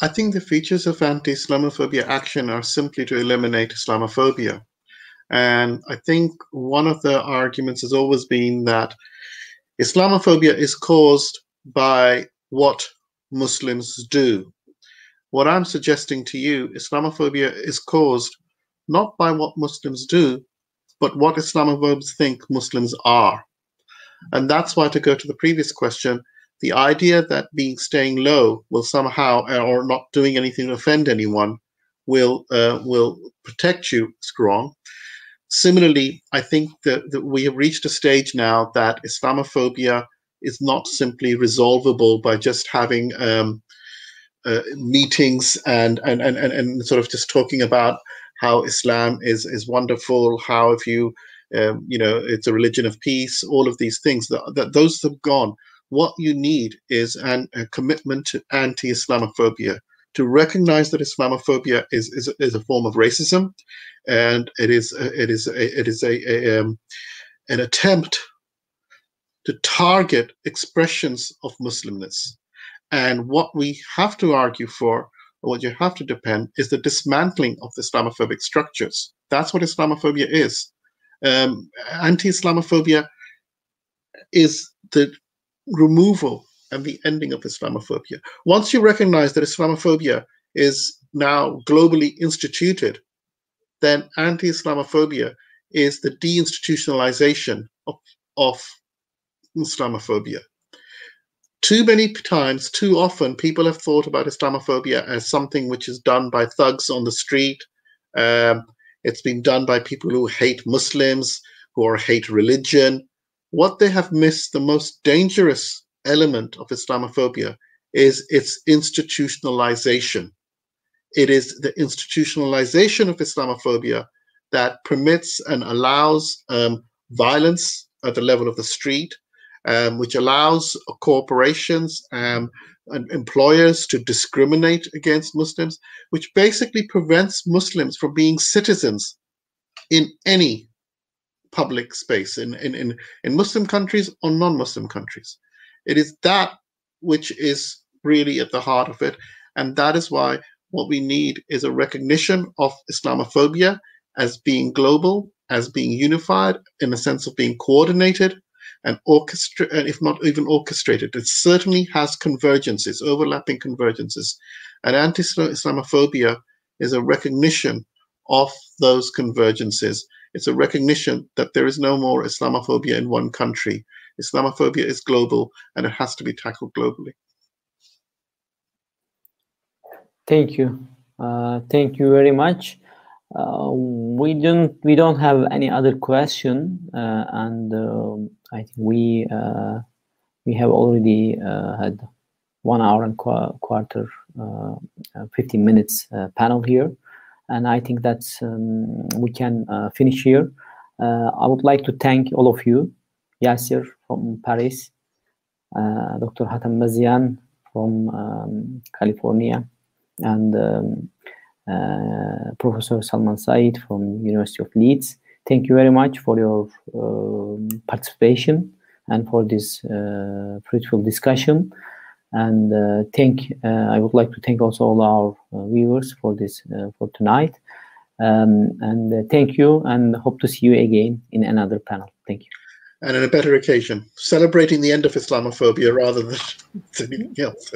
I think the features of anti-Islamophobia action are simply to eliminate Islamophobia. And I think one of the arguments has always been that Islamophobia is caused by what Muslims do. What I'm suggesting to you, Islamophobia is caused not by what Muslims do, but what Islamophobes think Muslims are. And that's why, to go to the previous question, the idea that being staying low will somehow, uh, or not doing anything to offend anyone, will uh, will protect you is wrong. Similarly, I think that, that we have reached a stage now that Islamophobia is not simply resolvable by just having um, uh, meetings and, and, and, and sort of just talking about how Islam is is wonderful, how if you um, you know it's a religion of peace, all of these things that, that those have gone. What you need is an, a commitment to anti-Islamophobia, to recognize that Islamophobia is, is, is a form of racism, and it is it is a, it is a, a um, an attempt to target expressions of Muslimness. And what we have to argue for what you have to depend is the dismantling of the Islamophobic structures. That's what Islamophobia is. Um, anti-Islamophobia is the removal and the ending of Islamophobia. Once you recognize that Islamophobia is now globally instituted, then anti-Islamophobia is the deinstitutionalization of, of Islamophobia. Too many times, too often, people have thought about Islamophobia as something which is done by thugs on the street. Um, it's been done by people who hate Muslims, who are hate religion. What they have missed, the most dangerous element of Islamophobia, is its institutionalization. It is the institutionalization of Islamophobia that permits and allows um, violence at the level of the street, um, which allows corporations um, and employers to discriminate against Muslims, which basically prevents Muslims from being citizens in any public space in, in, in, in Muslim countries or non-Muslim countries. It is that which is really at the heart of it. And that is why what we need is a recognition of Islamophobia as being global, as being unified in the sense of being coordinated and orchestrated, and if not even orchestrated. It certainly has convergences, overlapping convergences. And anti Islamophobia is a recognition of those convergences. It's a recognition that there is no more Islamophobia in one country. Islamophobia is global and it has to be tackled globally. Thank you. Uh, thank you very much. Uh, we don't we don't have any other question, uh, and um, I think we uh, we have already uh, had one hour and qu quarter, uh, 15 minutes panel here, and I think that's um, we can finish here. I would like to thank all of you, Yasser from Paris, Dr. Hatem Bazian from um, California and um, uh, Professor Salman Sayyid from University of Leeds. Thank you very much for your uh, participation and for this uh, fruitful discussion. And uh, thank uh, I would like to thank also all our uh, viewers for this for tonight. Um, and thank you, and hope to see you again in another panel. Thank you and in a better occasion, celebrating the end of Islamophobia rather than anything else.